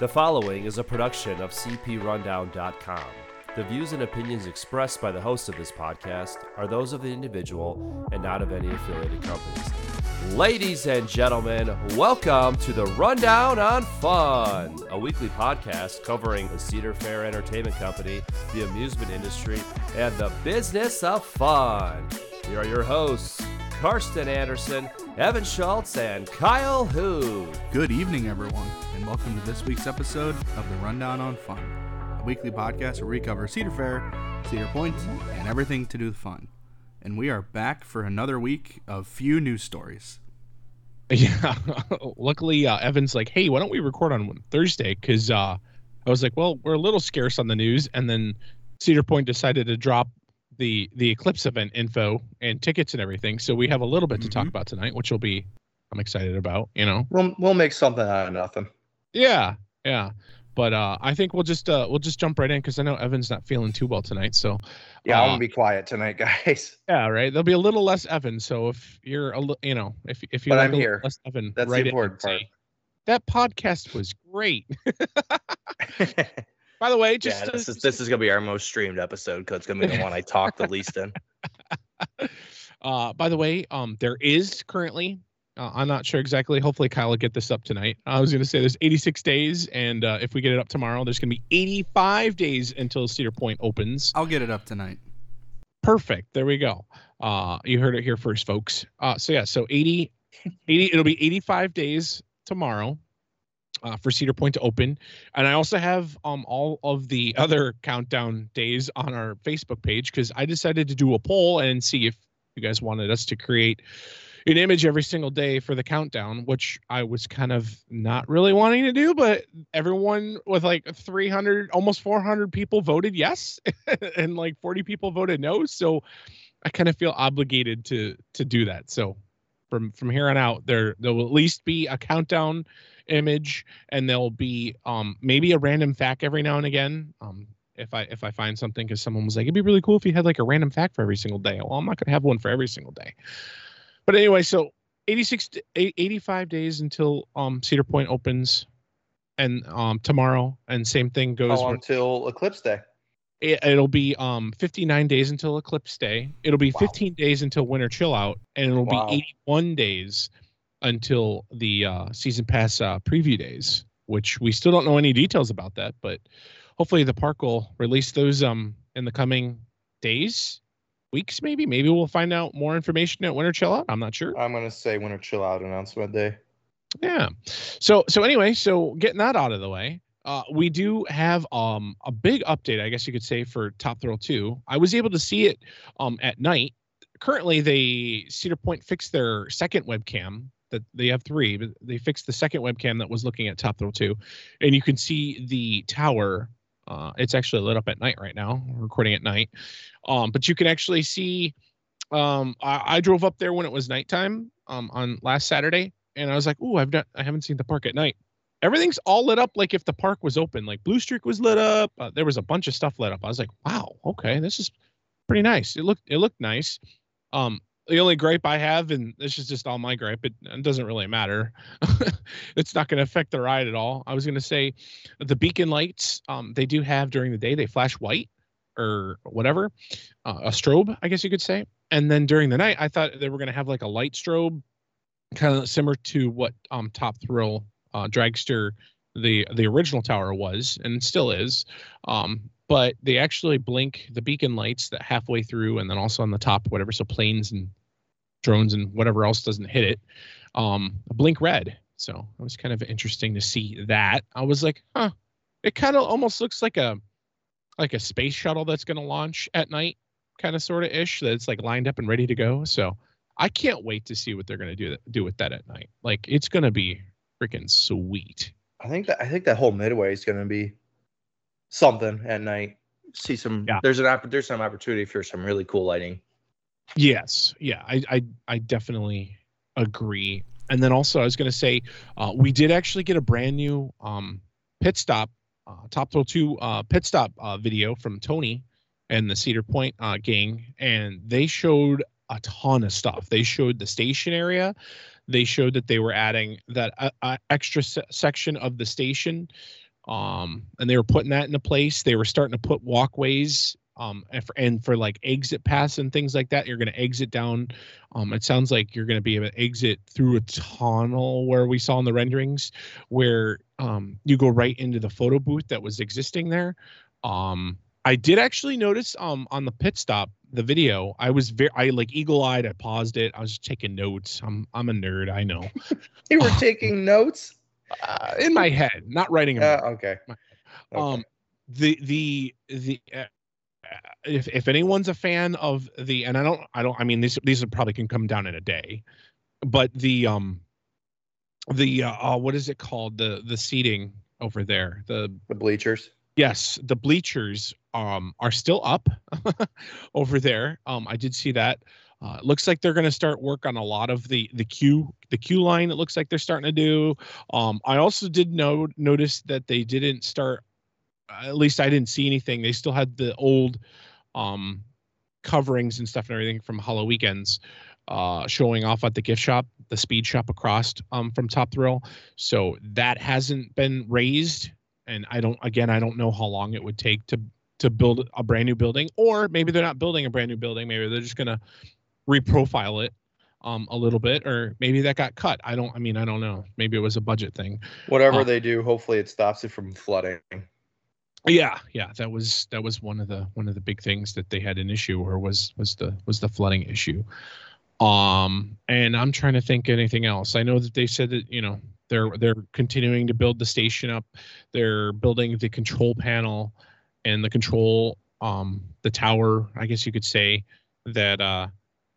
The following is a production of CPRundown.com. The views and opinions expressed by the host of this podcast are those of the individual and not of any affiliated companies. Ladies and gentlemen, welcome to the Rundown on Fun, a weekly podcast covering the Cedar Fair Entertainment Company, the amusement industry, and the business of fun. Here are your hosts, Karsten Anderson, Evan Schultz, and Kyle Hu. Good evening, everyone, and welcome to this week's episode of the Rundown on Fun, a weekly podcast where we cover Cedar Fair, Cedar Point, and everything to do with fun. And we are back for another week of few news stories. Yeah. Luckily, uh, Evan's like, hey, why don't we record on Thursday? Because uh, I was like, well, we're a little scarce on the news. And then Cedar Point decided to drop the the Eclipse event info and tickets and everything. So we have a little bit to talk Mhm. about tonight, which will be I'm excited about. You know. We'll we'll make something out of nothing. Yeah. Yeah. But uh, I think we'll just uh, we'll just jump right in because I know Evan's not feeling too well tonight. So Yeah, I'm Uh, gonna be quiet tonight, guys. yeah, right. There'll be a little less Evan. So if you're a you know if if you But like I'm here. less Evan, That's the it and important part. say, That podcast was great. By the way, just yeah, to- this is this is gonna be our most streamed episode because it's gonna be the one I talk the least in. Uh, by the way, um, there is currently. Uh, I'm not sure exactly. Hopefully, Kyle will get this up tonight. I was going to say there's 86 days, and uh, if we get it up tomorrow, there's going to be 85 days until Cedar Point opens. I'll get it up tonight. Perfect. There we go. Uh, you heard it here first, folks. Uh, so yeah, so 80, 80. It'll be 85 days tomorrow. Uh, for Cedar Point to open, and I also have um all of the other countdown days on our Facebook page because I decided to do a poll and see if you guys wanted us to create an image every single day for the countdown, which I was kind of not really wanting to do, but everyone with like 300, almost 400 people voted yes, and like 40 people voted no. So I kind of feel obligated to to do that. So from from here on out, there there will at least be a countdown image, and there'll be um maybe a random fact every now and again. Um, if I if I find something because someone was like, it'd be really cool if you had like a random fact for every single day. Well, I'm not gonna have one for every single day. But anyway, so 86 to- 85 days until um Cedar Point opens and um tomorrow and same thing goes long with, Eclipse Day? It, it'll be um 59 days until eclipse day it'll be Wow. 15 days until winter chill out and it'll Wow. be 81 days until the uh season pass uh preview days which we still don't know any details about that but hopefully the park will release those um in the coming days weeks maybe maybe we'll find out more information at winter chill out i'm not sure I'm gonna say Winter Chill Out announcement day. yeah. So so anyway, so getting that out of the way, uh, we do have um a big update, I guess you could say, for Top Thrill 2. I was able to see it um at night. Currently, they Cedar Point fixed their second webcam. That they have three, but they fixed the second webcam that was looking at Top Thrill 2, and you can see the tower. Uh, it's actually lit up at night right now. Recording at night, um, but you can actually see. Um, I, I drove up there when it was nighttime um, on last Saturday, and I was like, "Ooh, I've not, I haven't seen the park at night." Everything's all lit up like if the park was open. Like Blue Streak was lit up. Uh, there was a bunch of stuff lit up. I was like, "Wow, okay, this is pretty nice." It looked it looked nice. Um, the only gripe I have, and this is just all my gripe, it, it doesn't really matter. it's not going to affect the ride at all. I was going to say, the beacon lights, um, they do have during the day they flash white or whatever, uh, a strobe, I guess you could say. And then during the night, I thought they were going to have like a light strobe kind of similar to what um Top Thrill uh Dragster the the original tower was and still is. Um but they actually blink the beacon lights that halfway through and then also on the top whatever so planes and drones and whatever else doesn't hit it um blink red. So it was kind of interesting to see that. I was like, "Huh. It kind of almost looks like a like a space shuttle that's going to launch at night kind of sort of ish that's like lined up and ready to go. So I can't wait to see what they're going to do do with that at night. Like it's going to be freaking sweet. I think that I think that whole midway is gonna be something at night. See some Yeah. there's an opp- there's some opportunity for some really cool lighting. Yes, yeah, I I, I definitely agree. And then also I was going to say uh, we did actually get a brand new um, pit stop, uh, Top Thrill Two uh, pit stop uh, video from Tony and the Cedar Point uh, gang, and they showed a ton of stuff. They showed the station area. They showed that they were adding that uh, uh, extra se- section of the station um, and they were putting that into place. They were starting to put walkways um, and for, and for like exit paths and things like that. You're going to exit down. Um, it sounds like you're going to be able to exit through a tunnel where we saw in the renderings, where um, you go right into the photo booth that was existing there. Um, I did actually notice um, on the pit stop the video. I was very I like eagle eyed. I paused it. I was just taking notes. I'm I'm a nerd. I know. You were taking notes. uh, in my head, not writing them. Down. okay. okay. Um, the the the uh, if if anyone's a fan of the and I don't I don't I mean these these probably can come down in a day, but the um the uh, uh what is it called the the seating over there the the bleachers. Yes the bleachers um are still up over there um I did see that. Uh, it looks like they're going to start work on a lot of the the queue the queue line. It looks like they're starting to do. Um, I also did know notice that they didn't start. At least I didn't see anything. They still had the old um, coverings and stuff and everything from HalloWeekends uh, showing off at the gift shop, the speed shop across um, from Top Thrill. So that hasn't been razed, and I don't. Again, I don't know how long it would take to to build a brand new building, or maybe they're not building a brand new building. Maybe they're just gonna reprofile it um a little bit or maybe that got cut i don't i mean i don't know maybe it was a budget thing Whatever Uh, they do, hopefully it stops it from flooding. yeah yeah that was that was one of the one of the big things that they had an issue or was was the was the flooding issue um and i'm trying to think anything else i know that they said that you know they're they're continuing to build the station up. They're building the control panel and the control um the tower i guess you could say that uh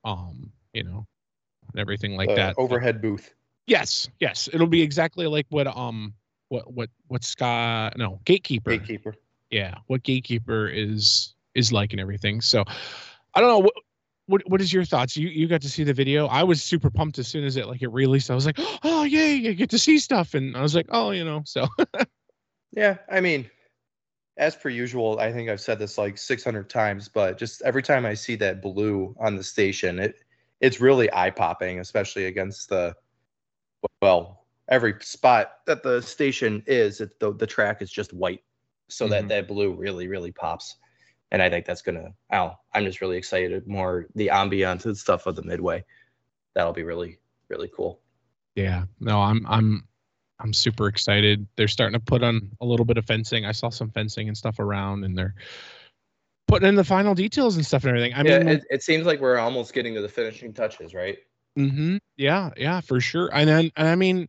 um you know and everything like Uh, that. overhead booth. yes yes. It'll be exactly like what um what what what sky no gatekeeper. Gatekeeper. yeah what gatekeeper is is like and everything. So i don't know what what, is your thoughts? You you got to see the video. I was super pumped as soon as it like it released. I was like oh yay i get to see stuff. And i was like oh you know so. Yeah, I mean, as per usual, I think I've said this like 600 times, but just every time I see that blue on the station, it it's really eye popping, especially against the well, every spot that the station is, it, the the track is just white, so Mhm. that that blue really really pops, and I think that's gonna. Oh, I'm just really excited more the ambiance and stuff of the midway. That'll be really really cool. yeah no i'm i'm i'm super excited they're starting to put on a little bit of fencing i saw some fencing and stuff around and they're putting in the final details and stuff and everything i yeah, mean it, it seems like we're almost getting to the finishing touches, right? hmm Yeah, yeah, for sure. And then, and I mean,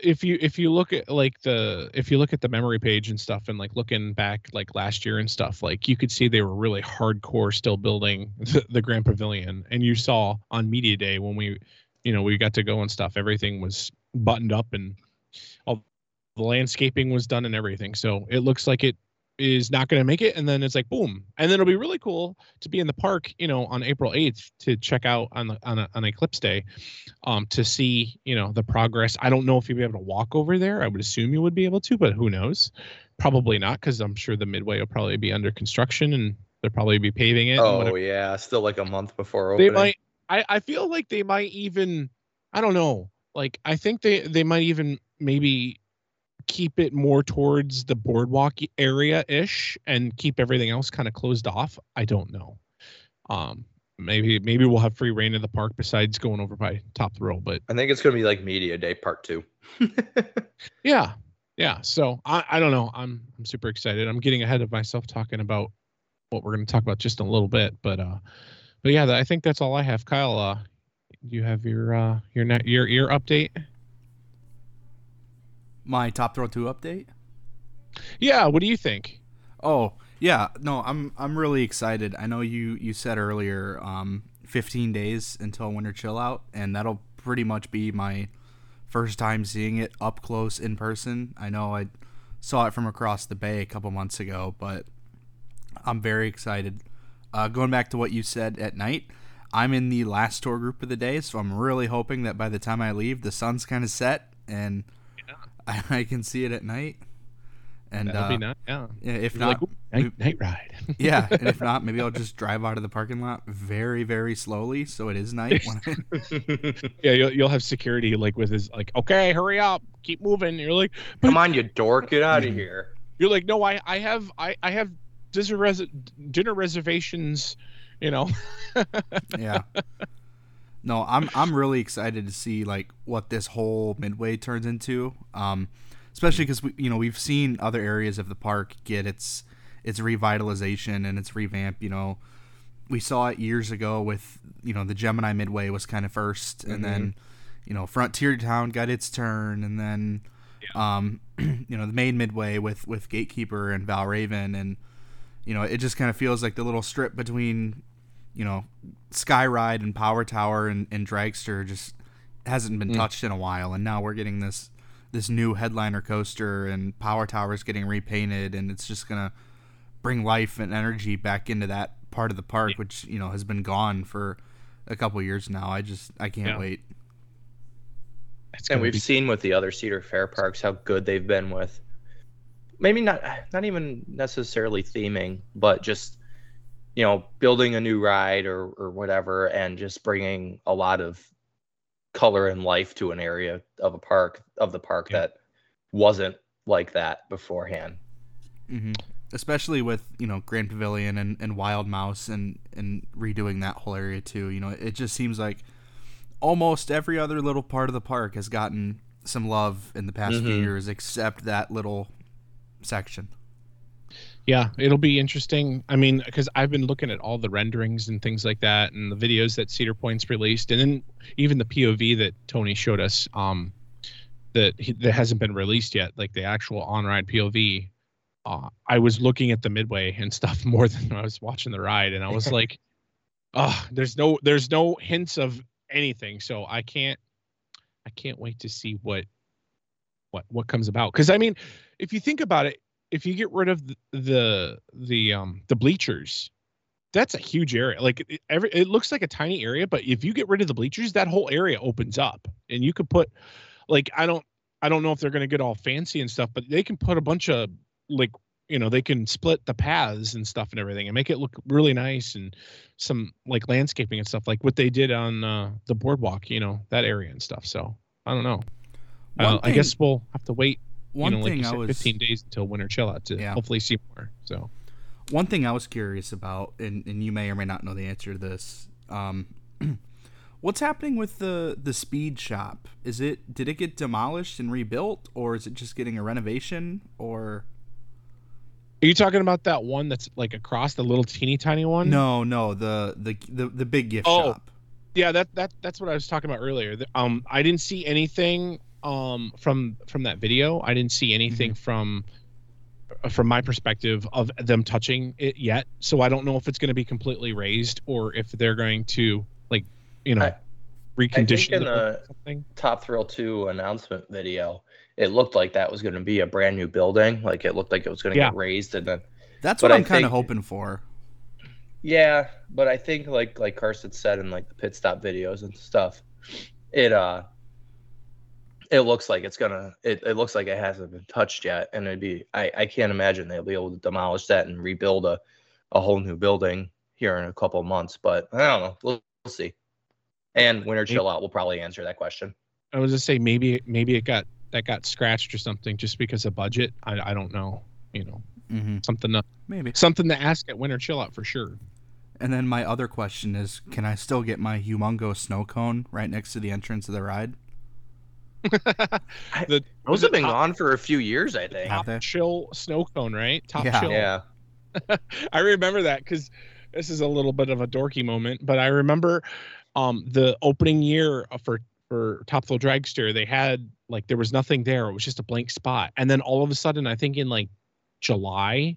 if you if you look at like the if you look at the memory page and stuff, and like looking back like last year and stuff, like you could see they were really hardcore still building the, the Grand Pavilion. And you saw on media day when we, you know, we got to go and stuff, everything was buttoned up and all the landscaping was done and everything. So it looks like it is not going to make it and then it's like boom. And then it'll be really cool to be in the park you know on april 8th to check out on the on, a, on eclipse day um to see you know the progress. I don't know if you'll be able to walk over there. I would assume you would be able to but who knows? Probably not because i'm sure the midway will probably be under construction and they'll probably be paving it Oh yeah, still like a month before they might I, I feel like they might even i don't know like i think they they might even maybe keep it more towards the boardwalk area ish and keep everything else kind of closed off i don't know. Um maybe maybe we'll have free reign of the park besides going over by top thrill but I think it's gonna be like media day part two. yeah yeah so i i don't know. I'm i'm super excited. I'm getting ahead of myself talking about what we're going to talk about just in a little bit but uh but yeah i think that's all i have. Kyle uh do you have your uh your net your ear update My Top Thrill 2 update? yeah what do you think Oh, yeah. No, I'm I'm really excited. I know you you said earlier um 15 days until winter chill out and that'll pretty much be my first time seeing it up close in person. I know I saw it from across the bay a couple months ago, but I'm very excited. Uh, going back to what you said at night, I'm in the last tour group of the day, so I'm really hoping that by the time I leave, the sun's kind of set and I, I can see it at night. And That'll uh, be nice. Yeah. yeah, if You're not, like, night, night ride. yeah, and if not, maybe I'll just drive out of the parking lot very, very slowly, so it is night. When I, yeah, you'll, you'll have security like with his like, okay, hurry up, keep moving. You're like, but Come on, you dork, get out of here. you're like, no, I I have I I have dinner res- dinner reservations. You know. yeah. No, I'm I'm really excited to see like what this whole midway turns into. Um, especially because we you know we've seen other areas of the park get its its revitalization and its revamp. You know, we saw it years ago with you know the Gemini Midway was kind of 1st and then you know Frontier Town got its turn, and then um, you know the main Midway with with Gatekeeper and Valravn, and you know it just kind of feels like the little strip between you know Skyride and Power Tower and, and Dragster just hasn't been Mm. touched in a while, and now we're getting this this new headliner coaster, and Power Tower is getting repainted, and it's just gonna bring life and energy back into that part of the park, which you know has been gone for a couple years now. I just I can't Yeah. wait. And we've be- seen with the other Cedar Fair parks how good they've been with maybe not not even necessarily theming, but just you know building a new ride or or whatever, and just bringing a lot of color and life to an area of a park of the park Yeah. that wasn't like that beforehand. hmm Especially with you know Grand Pavilion and, and Wild Mouse and and redoing that whole area too. You know, it just seems like almost every other little part of the park has gotten some love in the past few Mhm. years, except that little section. Yeah, it'll be interesting. I mean, because I've been looking at all the renderings and things like that, and the videos that Cedar Point's released, and then even the POV that Tony showed us, um, that he, that hasn't been released yet, like the actual on-ride POV. Uh, I was looking at the midway and stuff more than I was watching the ride, and I was like, "Oh, there's no, there's no hints of anything." So I can't, I can't wait to see what, what, what comes about. Because I mean, if you think about it, if you get rid of the the, the um the bleachers that's a huge area. Like it, every it looks like a tiny area but if you get rid of the bleachers that whole area opens up. And you could put like i don't i don't know if they're going to get all fancy and stuff but they can put a bunch of like you know they can split the paths and stuff and everything and make it look really nice and some like landscaping and stuff like what they did on uh, the boardwalk you know that area and stuff. So i don't know. Uh, i guess we'll have to wait One you know, like thing you I said, was 15 days until winter chill out to Yeah. hopefully see more. So One thing I was curious about, and, and you may or may not know the answer to this. Um, what's happening with the the speed shop? Is it did it get demolished and rebuilt, or is it just getting a renovation? Or are you talking about that one that's like across the little teeny tiny one? no, no, the the the, the big gift Oh. shop. Yeah, that that that's what I was talking about earlier. Um, I didn't see anything um from from that video. I didn't see anything from uh, from my perspective of them touching it yet. So I don't know if it's going to be completely razed or if they're going to like you know I- recondition in it or the- something. Top Thrill 2 announcement video, it looked like that was going to be a brand new building. Like it looked like it was going to Yeah. get razed and then That's what I I'm kind of hoping for. Yeah, but I think like like Carson said in like the pit stop videos and stuff, it uh it looks like it's gonna it, it looks like it hasn't been touched yet and it'd be I, I can't imagine they'll be able to demolish that and rebuild a, a whole new building here in a couple of months, but I don't know. We'll, we'll see. And winter chill out will probably answer that question. I was just say maybe maybe it got that got scratched or something just because of budget. I I don't know. You know hmm something to Maybe. something to ask at winter chill out for sure. And then my other question is, can I still get my humongous snow cone right next to the entrance of the ride? the Those have been top- gone for a few years, I think. Top chill snow cone, right? Top Yeah. chill. Yeah. I remember that because this is a little bit of a dorky moment, but I remember um the opening year for for Top Thrill Dragster, they had like there was nothing there. It was just a blank spot, and then all of a sudden, I think in like July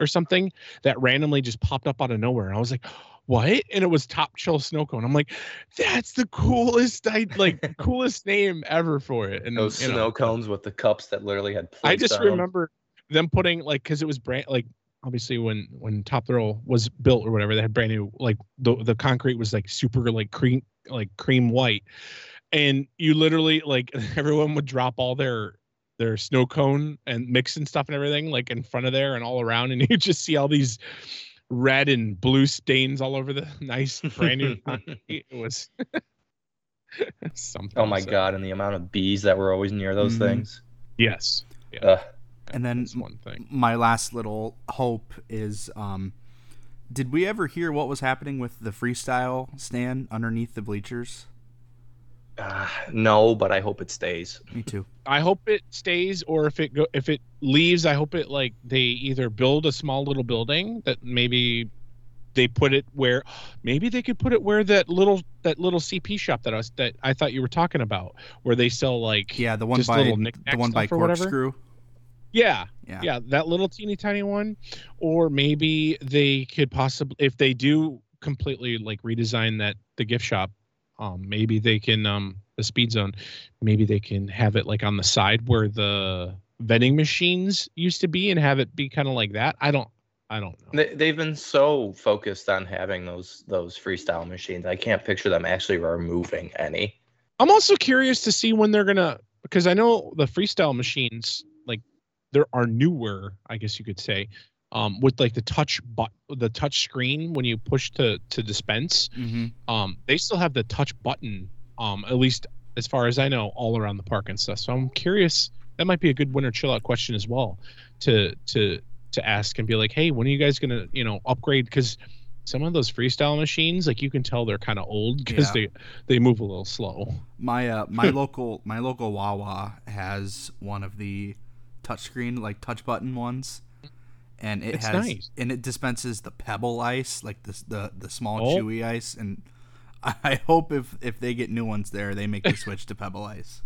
or something, that randomly just popped up out of nowhere, and I was like. What? And it was Top Chill Snow Cone. I'm like, that's the coolest, I like coolest name ever for it. And Those you know, snow cones with the cups that literally had I just 'em. remember them putting like because it was brand like obviously when when Top Thrill was built or whatever they had brand new like the the concrete was like super like cream like cream white, and you literally like everyone would drop all their their snow cone and mixing stuff and everything like in front of there and all around, and you just see all these red and blue stains all over the nice brand new. it was something. Oh my so, god, and the amount of bees that were always near those Mhm. things. Yes. Ugh. And then that's one thing. my last little hope is um did we ever hear what was happening with the freestyle stand underneath the bleachers? Uh, no, but I hope it stays. Me too. I hope it stays, or if it go if it leaves, I hope it like they either build a small little building that maybe they put it where maybe they could put it where that little that little CP shop that I was that I thought you were talking about, where they sell like Yeah, the one by the one by corkscrew. yeah Yeah. yeah that little teeny tiny one, or maybe they could possibly if they do completely like redesign that the gift shop, um maybe they can um the speed zone, maybe they can have it like on the side where the vending machines used to be and have it be kind of like that. I don't I don't know. They, they've been so focused on having those those freestyle machines. I can't picture them actually removing any. I'm also curious to see when they're gonna because I know the freestyle machines like there are newer, I guess you could say, um, with like the touch but the touch screen when you push to to dispense. Mm-hmm. Um, they still have the touch button. Um, at least as far as I know, all around the park and stuff. So I'm curious. That might be a good winter chill out question as well to to to ask and be like, hey, when are you guys gonna you know upgrade? Because some of those freestyle machines, like you can tell they're kind of old because Yeah. they they move a little slow. My uh my local my local Wawa has one of the touchscreen like touch button ones. And it It's has nice. and it dispenses the pebble ice, like the the, the small Oh. chewy ice and I I hope if if they get new ones there, they make the switch to pebble ice.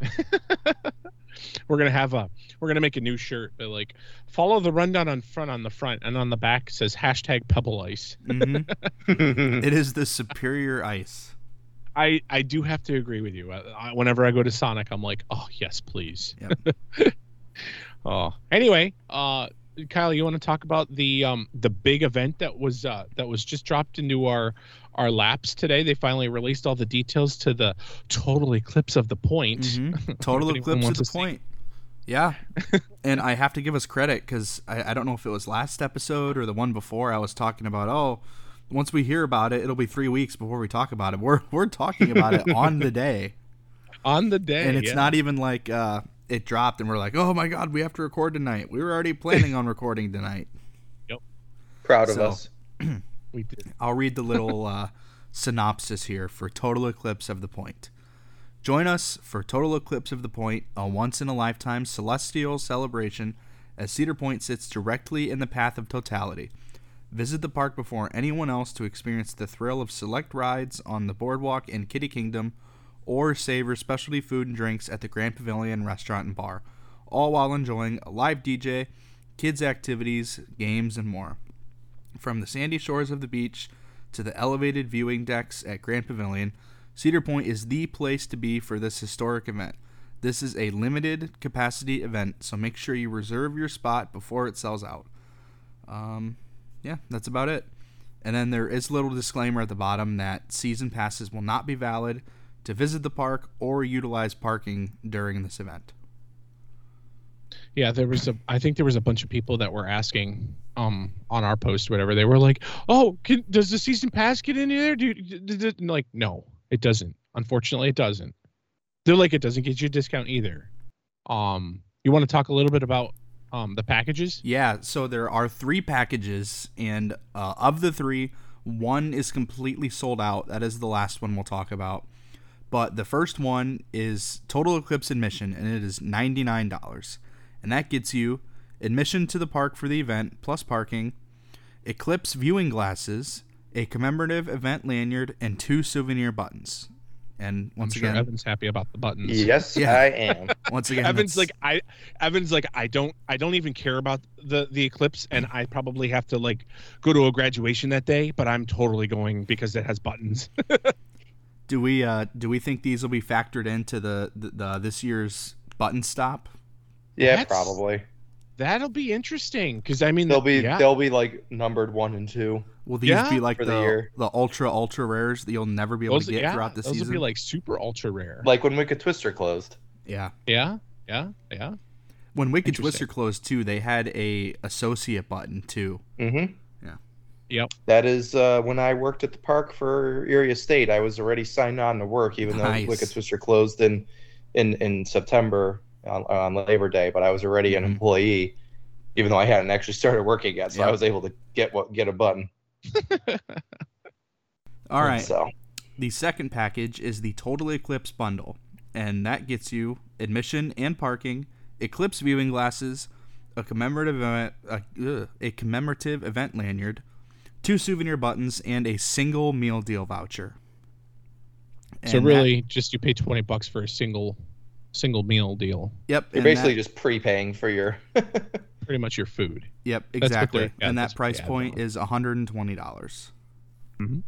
we're gonna have a we're gonna make a new shirt that like follow the rundown on front on the front and on the back says hashtag pebble ice. Hmm it is the superior ice. i i do have to agree with you. I, I, whenever i go to sonic i'm like oh yes please. Yep. oh. Anyway uh kyle you want to talk about the um the big event that was uh that was just dropped into our our laps today they finally released all the details to the total eclipse of the point Mhm. Total eclipse of the see. point. Yeah, and I have to give us credit because I, I don't know if it was last episode or the one before. I was talking about oh, once we hear about it, it'll be three weeks before we talk about it. We're we're talking about it on the day, on the day and it's yeah. not even like uh, it dropped and we're like oh my god we have to record tonight. We were already planning on recording tonight. Yep. Proud of So- us. we did I'll read the little uh, synopsis here for Total Eclipse of the Point. Join us for Total Eclipse of the Point, a once in a lifetime celestial celebration as Cedar Point sits directly in the path of totality. Visit the park before anyone else to experience the thrill of select rides on the boardwalk in Kitty Kingdom or savor specialty food and drinks at the Grand Pavilion restaurant and bar, all while enjoying a live DJ, kids' activities, games, and more. From the sandy shores of the beach to the elevated viewing decks at Grand Pavilion, Cedar Point is the place to be for this historic event. This is a limited capacity event, so make sure you reserve your spot before it sells out. Um, yeah, that's about it. And then there is a little disclaimer at the bottom that season passes will not be valid to visit the park or utilize parking during this event. Yeah, there was a. I think there was a bunch of people that were asking, um, on our post, whatever. They were like, "Oh, can, does the season pass get in there?" Do you- d- d- d-" like, no, it doesn't. Unfortunately, it doesn't. They're like, it doesn't get you a discount either. Um, you want to talk a little bit about um the packages? Yeah, so there are three packages, and uh, of the three, one is completely sold out. That is the last one we'll talk about. But the first one is Total Eclipse admission, and it is $99. And that gets you admission to the park for the event, plus parking, Eclipse viewing glasses, a commemorative event lanyard, and two souvenir buttons. And once I'm sure again, Evan's happy about the buttons. Yes, Yeah. I am. once again, Evan's that's- like I Evan's like I don't I don't even care about the the eclipse and. I probably have to like go to a graduation that day, but I'm totally going because it has buttons. Do we uh do we think these will be factored into the the, the this year's button stop? Yeah, That's- probably. That'll be interesting because I mean They'll be yeah. they'll be like numbered one and two. Will these Yeah, be like the the year. the ultra ultra rares that you'll never be able those, to get yeah, throughout the those season? will be like super ultra rare. Like when Wicked Twister closed. yeah, yeah, Yeah, yeah. When Wicked Twister closed too, they had a associate button too. Mm-hmm. Yeah. Yep. That is uh, when I worked at the park for Erie State. I was already signed on to work, even Nice. though Wicked Twister closed in in in September on, on Labor Day. But I was already an Mhm. employee, even though I hadn't actually started working yet. So I was able to get what get a button. All right. So The second package is the Total Eclipse bundle, and that gets you admission and parking, eclipse viewing glasses, a commemorative event, a, ugh, a commemorative event lanyard, two souvenir buttons, and a single meal deal voucher. So And that- really, just you pay twenty bucks for a single single meal deal. yep, you're basically that- just prepaying for your. Pretty much your food. Yep, exactly. and that price point is $120. dollars Mhm.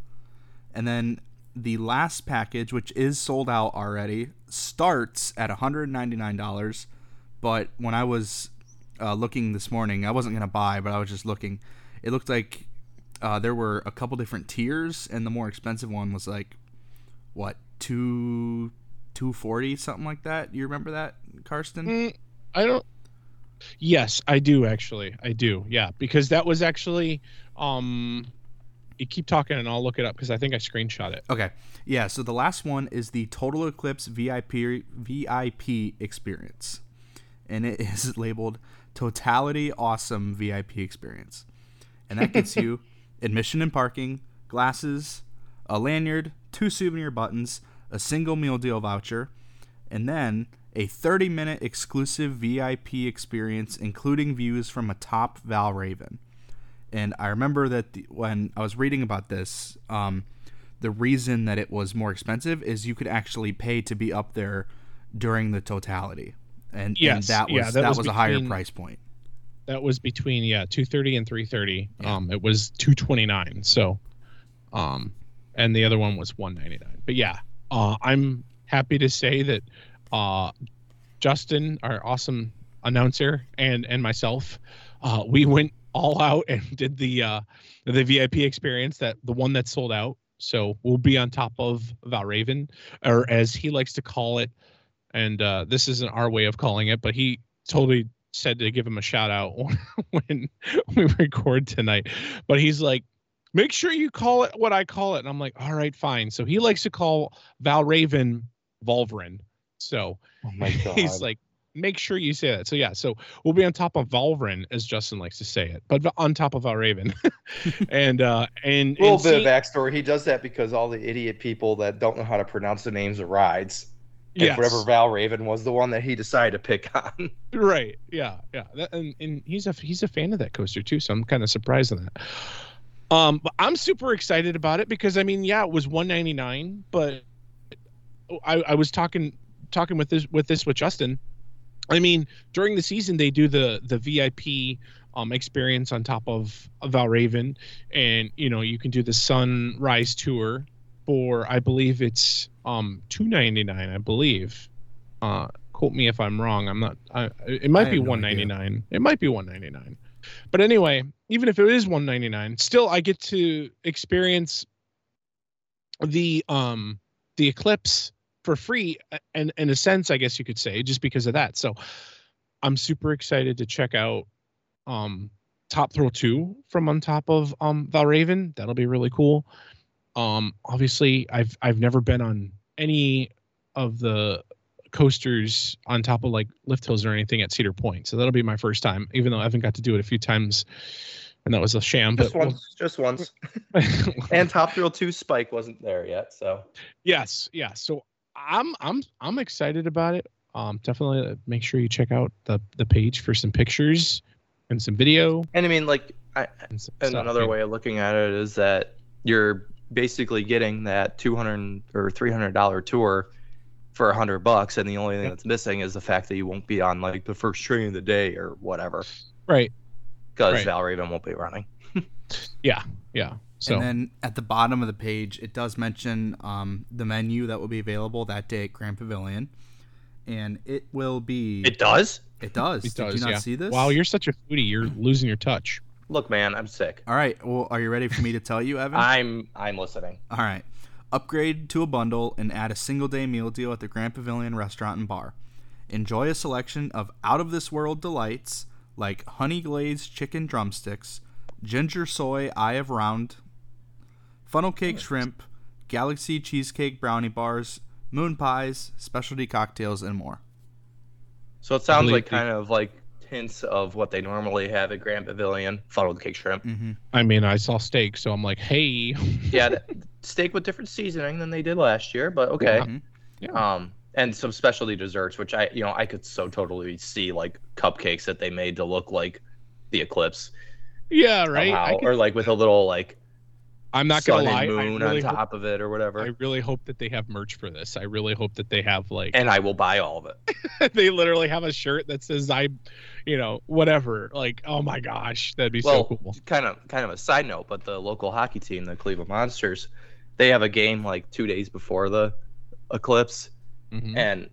And then the last package, which is sold out already, starts at $199. But when I was uh, looking this morning, I wasn't going to buy, but I was just looking. It looked like uh, there were a couple different tiers, and the more expensive one was like, what, two, 240 something like that. You remember that, Karsten? Mm, I don't. Yes, I do actually. I do. Yeah, because that was actually. Um, you keep talking and I'll look it up because I think I screenshot it. Okay. Yeah, so the last one is the Total Eclipse VIP VIP experience. And it is labeled Totality Awesome VIP experience. And that gets you admission and parking, glasses, a lanyard, two souvenir buttons, a single meal deal voucher, and then a 30 minute exclusive VIP experience including views from atop Valravn. And I remember that the, when I was reading about this, um, the reason that it was more expensive is you could actually pay to be up there during the totality, and, and that was yeah, that, that was, was a higher between- price point. That was between yeah two thirty and three thirty. Yeah. Um, it was two twenty nine. So, um, and the other one was one ninety nine. But yeah, uh, I'm happy to say that, uh, Justin, our awesome announcer, and and myself, uh, we went all out and did the uh, the VIP experience that the one that sold out. So we'll be on top of Valravn, or as he likes to call it, and uh, this isn't our way of calling it, but he totally said to give him a shout out when we record tonight. But he's like, make sure you call it what I call it. And I'm like, all right, fine. So he likes to call Valravn Volverin. So Oh my god. he's like, make sure you say that. So yeah, so we'll be on top of Volverin, as Justin likes to say it, but on top of Valravn. and uh and, a little and bit see- of backstory. He does that because all the idiot people that don't know how to pronounce the names of rides. And yes. whatever Val Raven was the one that he decided to pick on. Right. Yeah. Yeah. That, and and he's a he's a fan of that coaster too, so I'm kind of surprised in that. Um, but I'm super excited about it because I mean, yeah, it was 199, but I I was talking talking with this with this with Justin. I mean, during the season they do the the VIP um experience on top of, of Valravn, and you know you can do the Sunrise tour for I believe it's um 299 I believe. Uh, quote me if I'm wrong. I'm not. I, it might I be have no 199. It might be 199. But anyway, even if it is 199, still I get to experience the um the eclipse for free and in a sense I guess you could say just because of that. So I'm super excited to check out um Top Thrill 2 from on top of um Valravn. That'll be really cool. Um obviously I've I've never been on any of the coasters on top of like lift hills or anything at Cedar Point. So that'll be my first time, even though I haven't got to do it a few times and that was a sham. Just but once. Just once. And Top Thrill 2 Spike wasn't there yet, so yes, yeah. So I'm I'm I'm excited about it. Um, definitely uh, make sure you check out the the page for some pictures and some video and I mean like I and, and another way of looking at it is that you're basically getting that 200 or 300 dollar tour for a hundred bucks and the only thing that's missing is the fact that you won't be on like the first train of the day or whatever Right. because Right. Valravn won't be running Yeah. Yeah. So And then at the bottom of the page, it does mention um, the menu that will be available that day at Grand Pavilion, and it will be. it does It does. it does. Did you not yeah. see this? Wow, you're such a foodie. You're losing your touch. look man I'm sick All right. Well, are you ready for me to tell you, Evan? I'm I'm listening All right. Upgrade to a bundle and add a single day meal deal at the Grand Pavilion restaurant and bar. Enjoy a selection of out of this world delights like honey glazed chicken drumsticks, ginger soy eye of round, funnel cake shrimp, galaxy cheesecake brownie bars, moon pies, specialty cocktails, and more. So it sounds like kind of like hints of what they normally have at Grand Pavilion, funneled cake shrimp. Mm-hmm. I mean, I saw steak, so I'm like, hey. Yeah, th- steak with different seasoning than they did last year, but okay. Mhm. Yeah. Um, and some specialty desserts, which I, you know, I could so totally see like cupcakes that they made to look like the eclipse yeah, right. somehow, could- or like with a little like I'm not sun gonna lie. moon really, on hope, top of it or whatever. I really hope that they have merch for this. I really hope that they have like and I will buy all of it. they literally have a shirt that says I, you know, whatever. Like, oh my gosh, that'd be well, so cool. kind of kind of a side note, but the local hockey team, the Cleveland Monsters, they have a game like two days before the eclipse, Mhm. and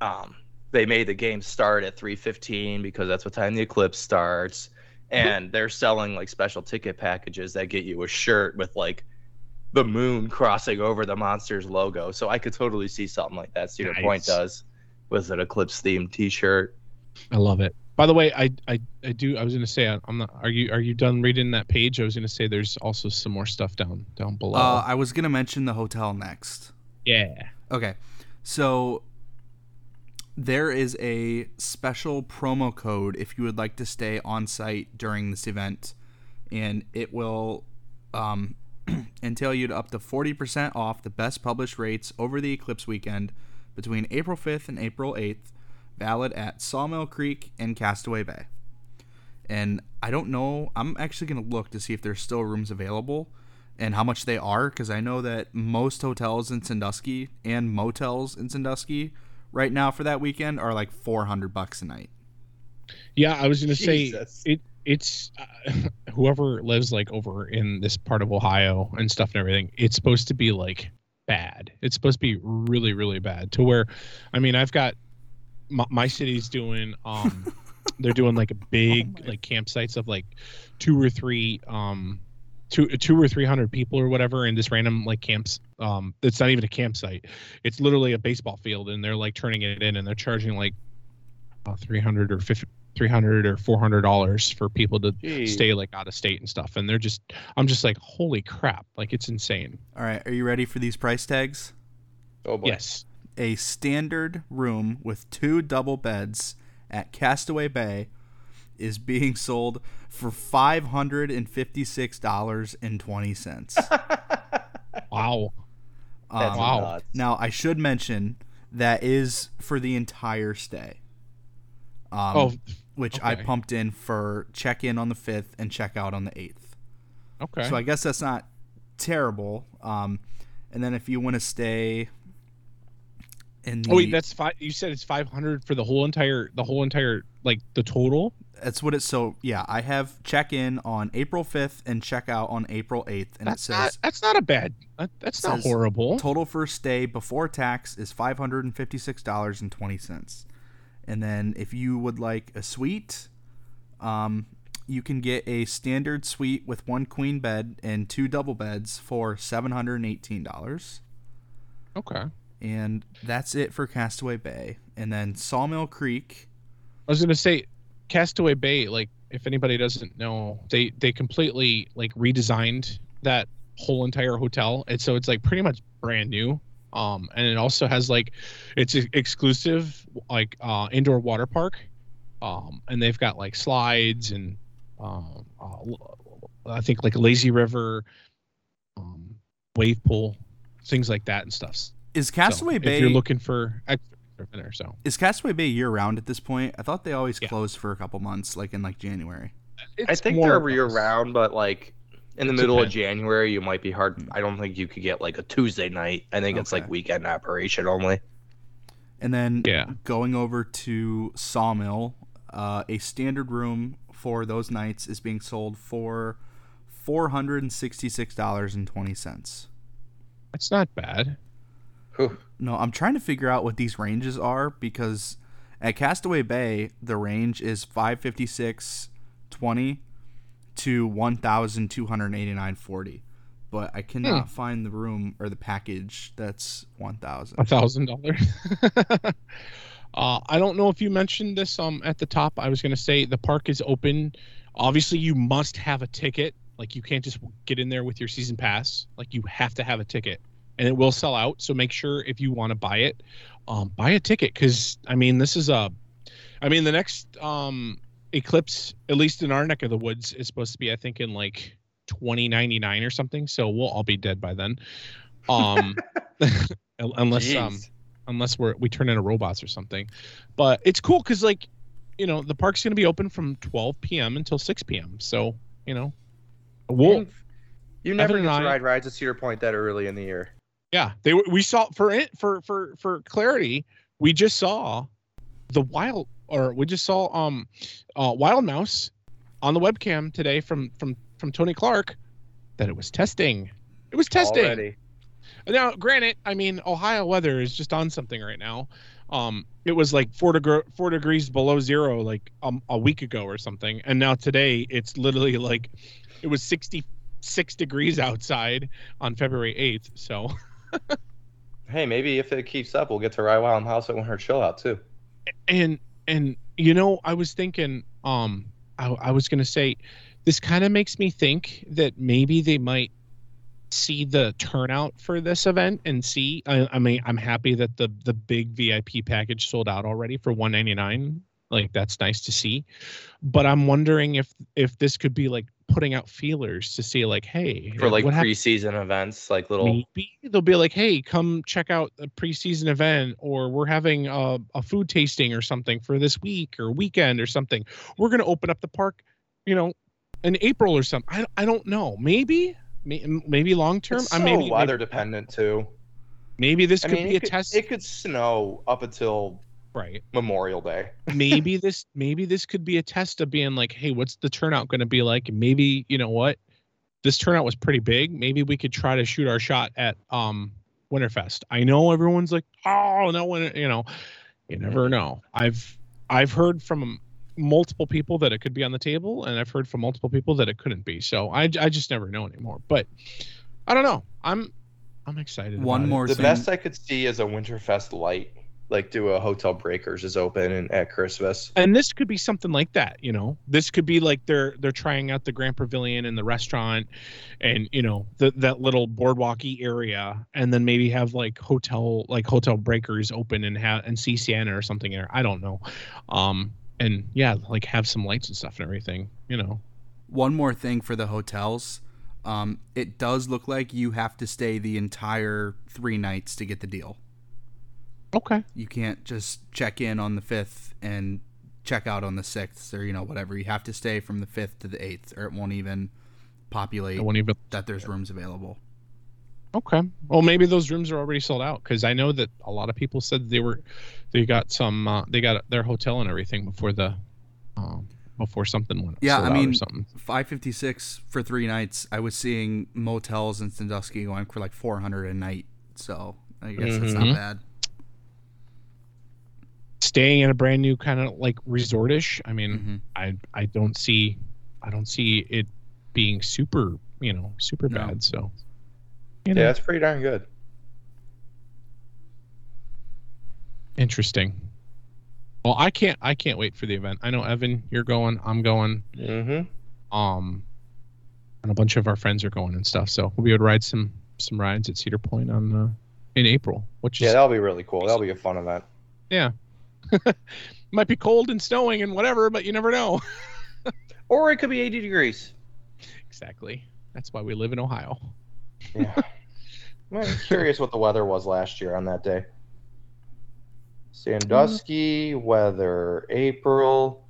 um, they made the game start at 3:15 because that's what time the eclipse starts, and they're selling like special ticket packages that get you a shirt with like the moon crossing over the Monsters logo. So I could totally see something like that. Cedar Point does with an eclipse themed T-shirt. I love it. By the way, I, I I do. I was gonna say, I'm not. Are you are you done reading that page? I was gonna say, there's also some more stuff down down below. Uh, I was gonna mention the hotel next. yeah. Okay, so there is a special promo code if you would like to stay on site during this event, and it will um, entail you to up to 40% off the best published rates over the eclipse weekend between April 5th and April 8th, valid at Sawmill Creek and Castaway Bay. And I don't know, I'm actually going to look to see if there's still rooms available and how much they are because I know that most hotels in Sandusky and motels in Sandusky right now for that weekend are like 400 bucks a night. Yeah, I was gonna say it. It's uh, whoever lives like over in this part of Ohio and stuff and everything. It's supposed to be like bad. It's supposed to be really really bad to where, I mean, I've got my, my city's doing um, they're doing like a big my- like campsites of like two or three um two two or three hundred people or whatever in this random like camps um it's not even a campsite. It's literally a baseball field and they're like turning it in and they're charging like uh, 300 or 50 300 or 400 dollars for people to stay like out of state and stuff. And they're just i'm just like holy crap. Like it's insane. All right, are you ready for these price tags? Oh boy. yes. A standard room with two double beds at Castaway Bay is being sold for $556.20. wow That's Um, Wow. nuts. Now, I should mention that is for the entire stay. Um, oh which I pumped in for check in on the 5th and check out on the 8th. okay So I guess that's not terrible. Um, and then if you want to stay in the, oh wait that's five you said it's 500 for the whole entire the whole entire like the total that's what it's so yeah. I have check in on April 5th and check out on April 8th, and that's it not says that's not a bad that, that's not horrible total first day before tax is five hundred and fifty six dollars and twenty cents. And then if you would like a suite, um, you can get a standard suite with one queen bed and two double beds for seven hundred and eighteen dollars. okay And that's it for Castaway Bay. And then Sawmill Creek. I was gonna say, Castaway Bay. Like, if anybody doesn't know, they they completely like redesigned that whole entire hotel, and so it's like pretty much brand new. Um, and it also has like, it's exclusive like uh, indoor water park. Um, and they've got like slides and, um, uh, I think like lazy river, um, wave pool, things like that and stuff. Is Castaway so, Bay If you're looking for extra dinner, so is Castaway Bay year round at this point? I thought they always Yeah. closed for a couple months, like in like January. I think they're or year round, but like in the It's middle of. January, you might be hard. Mm. I don't think you could get like a Tuesday night. I think it's like weekend operation only. And then Yeah. going over to Sawmill, uh, a standard room for those nights is being sold for four hundred and sixty-six dollars and twenty cents. It's not bad. Whew. No, I'm trying to figure out what these ranges are because at Castaway Bay the range is five fifty-six twenty to one thousand two hundred eighty-nine forty, but I cannot find the room or the package that's one thousand. A thousand dollars. Uh, I don't know if you mentioned this um at the top. I was going to say the park is open. Obviously, you must have a ticket. Like you can't just get in there with your season pass. Like you have to have a ticket, and it will sell out. So make sure if you want to buy it, um, buy a ticket because I mean this is a, I mean the next um eclipse, at least in our neck of the woods, is supposed to be I think in like 2099 or something. So we'll all be dead by then. Um, unless um unless we're we turn into robots or something. But it's cool because like, you know, the park's gonna be open from 12 p.m. until 6 p.m. So you know, we'll you never get to I- ride rides at Cedar Point that early in the year. Yeah they we saw for it for for for clarity we just saw the wild or we just saw um uh wild mouse on the webcam today from from from Tony Clark that it was testing. It was testing. Already. Now, granted, I mean Ohio weather is just on something right now. Um, it was like four deg- four degrees below zero like um, a week ago or something, and now today it's literally like it was sixty six degrees outside on February eighth. So Hey, maybe if it keeps up, we'll get to Wild Mouse at Winter Chill Out too. and and you know i was thinking um i, I was gonna say this kind of makes me think that maybe they might see the turnout for this event and see I, I mean i'm happy that the the big vip package sold out already for 199 like that's nice to see but i'm wondering if if this could be like putting out feelers to see like hey for like preseason events, like little. maybe they'll be like hey come check out a preseason event or we're having a, a food tasting or something for this week or weekend or something we're going to open up the park you know in april or something i, I don't know maybe maybe long term i so maybe weather maybe, dependent too. maybe this I could mean, be a could, test it could snow up until right. Memorial Day. maybe this maybe this could be a test of being like hey what's the turnout going to be like? Maybe you know what? This turnout was pretty big. Maybe we could try to shoot our shot at um winterfest. I know everyone's like oh no one you know. You never know. I've i've heard from multiple people that it could be on the table and i've heard from multiple people that it couldn't be. So i, I just never know anymore. But i don't know. I'm i'm excited One about it. more The thing. best I could see is a Winterfest light, like do a Hotel Breakers is open and at Christmas. and this could be something like that you know this could be like they're they're trying out the grand pavilion and the restaurant and you know the, that little boardwalky area and then maybe have like hotel like hotel breakers open and have and see Sienna or something there i don't know um and yeah like have some lights and stuff and everything you know One more thing for the hotels. Um, it does look like you have to stay the entire three nights to get the deal. Okay You can't just check in on the fifth and check out on the sixth or you know whatever. You have to stay from the fifth to the eighth, or it won't even populate i won't even that there's rooms available. Okay. Well, maybe those rooms are already sold out because I know that a lot of people said they were, they got some, uh, they got their hotel and everything before the, um, before something went. Yeah, sold I out or mean, something. Five fifty six for three nights. I was seeing motels in Sandusky going for like four hundred a night. So I guess that's Mhm. not bad. Staying in a brand new kind of like resortish. I mean, hmm I I don't see, I don't see it being super, you know, super No. bad. So, you know, Yeah, that's pretty darn good. interesting. Well, I can't, I can't wait for the event. I know Evan, you're going. I'm going. Mm-hmm. um and a bunch of our friends are going and stuff so we'll be able to ride some some rides at cedar point on uh in april which Yeah, is that'll be really cool. That'll be a fun event. might be cold and snowing and whatever but you never know Or it could be 80 degrees. exactly that's why we live in ohio Yeah. I'm curious what the weather was last year on that day. Sandusky mm. weather, April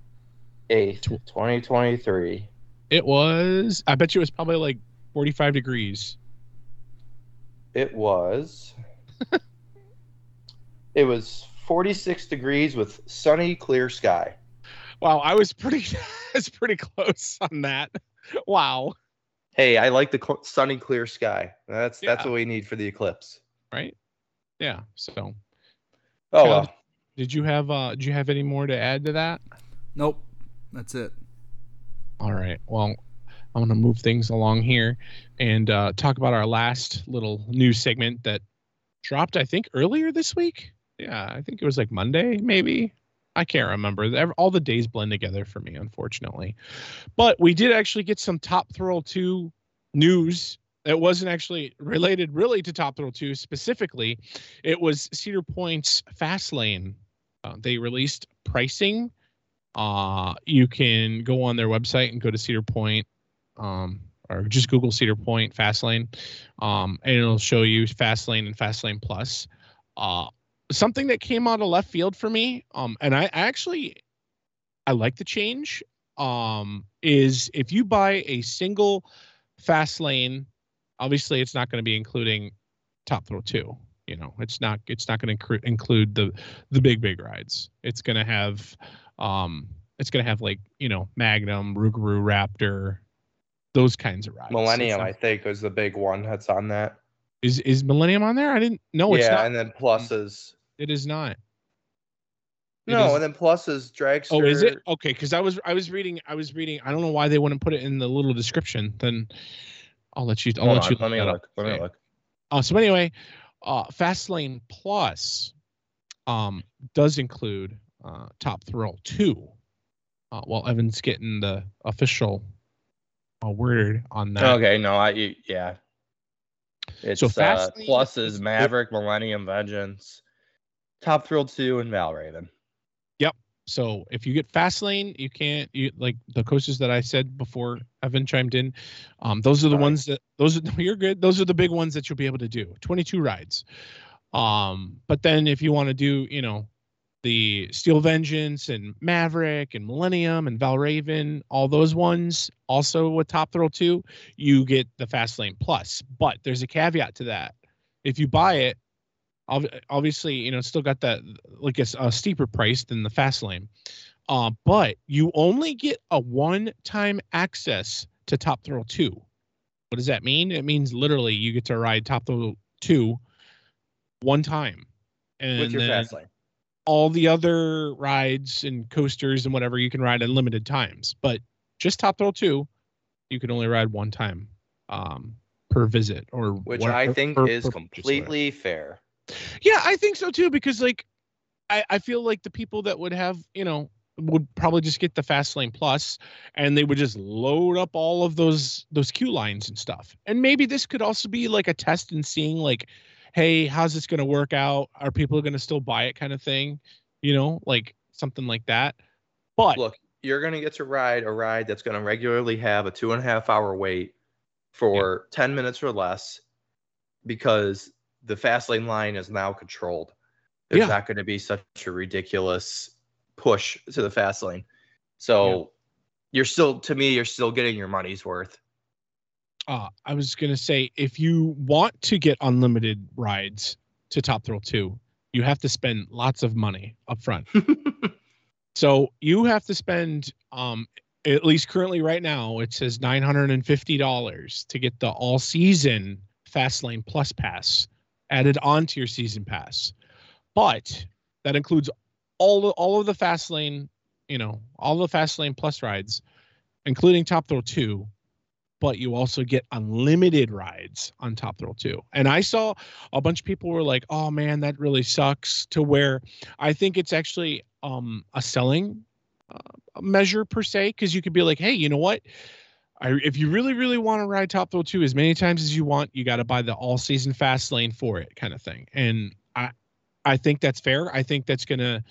8th, 2023. it was i bet you it was probably like 45 degrees It was. it was 46 degrees with sunny, clear sky. wow i was pretty i was pretty close on that wow Hey, I like the cl- sunny, clear sky. That's that's what we need for the eclipse. right yeah so Oh Cal, well. did you have uh did you have any more to add to that Nope, that's it. All right. Well, I'm going to move things along here and uh, talk about our last little news segment that dropped, I think, earlier this week. Yeah, I think it was like Monday, maybe. I can't remember. All the days blend together for me, unfortunately. But we did actually get some Top Thrill 2 news that wasn't actually related really to Top Thrill 2 specifically. It was Cedar Point's Fast Lane. Uh, they released pricing. Uh, you can go on their website and go to Cedar Point, um, or just Google Cedar Point Fast Lane, um, and it'll show you Fast Lane and Fast Lane Plus. Uh, something that came out of left field for me, um, and I actually I like the change. Um, is if you buy a single fast lane, obviously it's not going to be including Top Thrill two. You know, it's not it's not going to include the the big big rides. It's going to have um, it's going to have like you know Magnum, Rougarou, Raptor, those kinds of rides. Millennium, not- I think, is the big one that's on that. is is Millennium on there? I didn't. No, it's yeah, not. and then pluses. It is not. It No, is- and then pluses dragster. Oh, is it okay? Because I was I was reading I was reading. I don't know why they wouldn't put it in the little description. Then I'll let you. I'll Hold let on, you. let me that up. look. Let me Okay. look. Uh, so anyway, uh, Fastlane Plus um, does include uh, Top Thrill two. Uh, while Evan's getting the official uh, word on that. Okay, no, I yeah. It's So uh, Fastlane pluses is- Maverick, Millennium, Vengeance, Top Thrill two, and Valravn. Yep. So if you get Fastlane, you can't you like the coasters that I said before Evan chimed in. Um, those are the ones that those are you're good. Those are the big ones that you'll be able to do. 22 rides. Um, but then if you want to do, you know, the Steel Vengeance and Maverick and Millennium and Valravn, all those ones, also with Top Thrill 2, you get the Fastlane Plus. But there's a caveat to that. If you buy it, obviously, you know, it's still got that like a steeper price than the fast lane. Uh, but you only get a one-time access to Top Thrill 2. What does that mean? It means literally you get to ride Top Thrill 2 one time. And with your then fast lane. all the other rides and coasters and whatever you can ride at limited times. But just Top Thrill 2, you can only ride one time um, per visit or Which what- I think per- is per completely fair. Yeah, I think so too because like I I feel like the people that would have, you know, would probably just get the fast lane plus and they would just load up all of those those queue lines and stuff. And maybe this could also be like a test in seeing like hey, how's this going to work out? Are people going to still buy it kind of thing? You know, like something like that. But Look, you're gonna get to ride a ride that's gonna regularly have a two and a half hour wait for 10 minutes or less because the fast lane line is now controlled. There's Yeah. not gonna be such a ridiculous push to the fast lane. So you're still to me, you're still getting your money's worth. uh, I was gonna say if you want to get unlimited rides to Top Thrill 2, you have to spend lots of money up front. so you have to spend um at least currently right now it says nine hundred and fifty dollars to get the all season Fastlane Plus pass added onto your season pass. But that includes all all of the fast lane, you know, all the fast lane Plus rides, including Top Thrill 2 but you also get unlimited rides on Top Thrill 2. And I saw a bunch of people were like, "Oh man, that really sucks." To where I think it's actually um, a selling uh, measure per se, because you could be like, "Hey, you know what? I, if you really, really want to ride Top Thrill 2 as many times as you want, you got to buy the all season fast lane for it, kind of thing." And I, I think that's fair. I think that's gonna,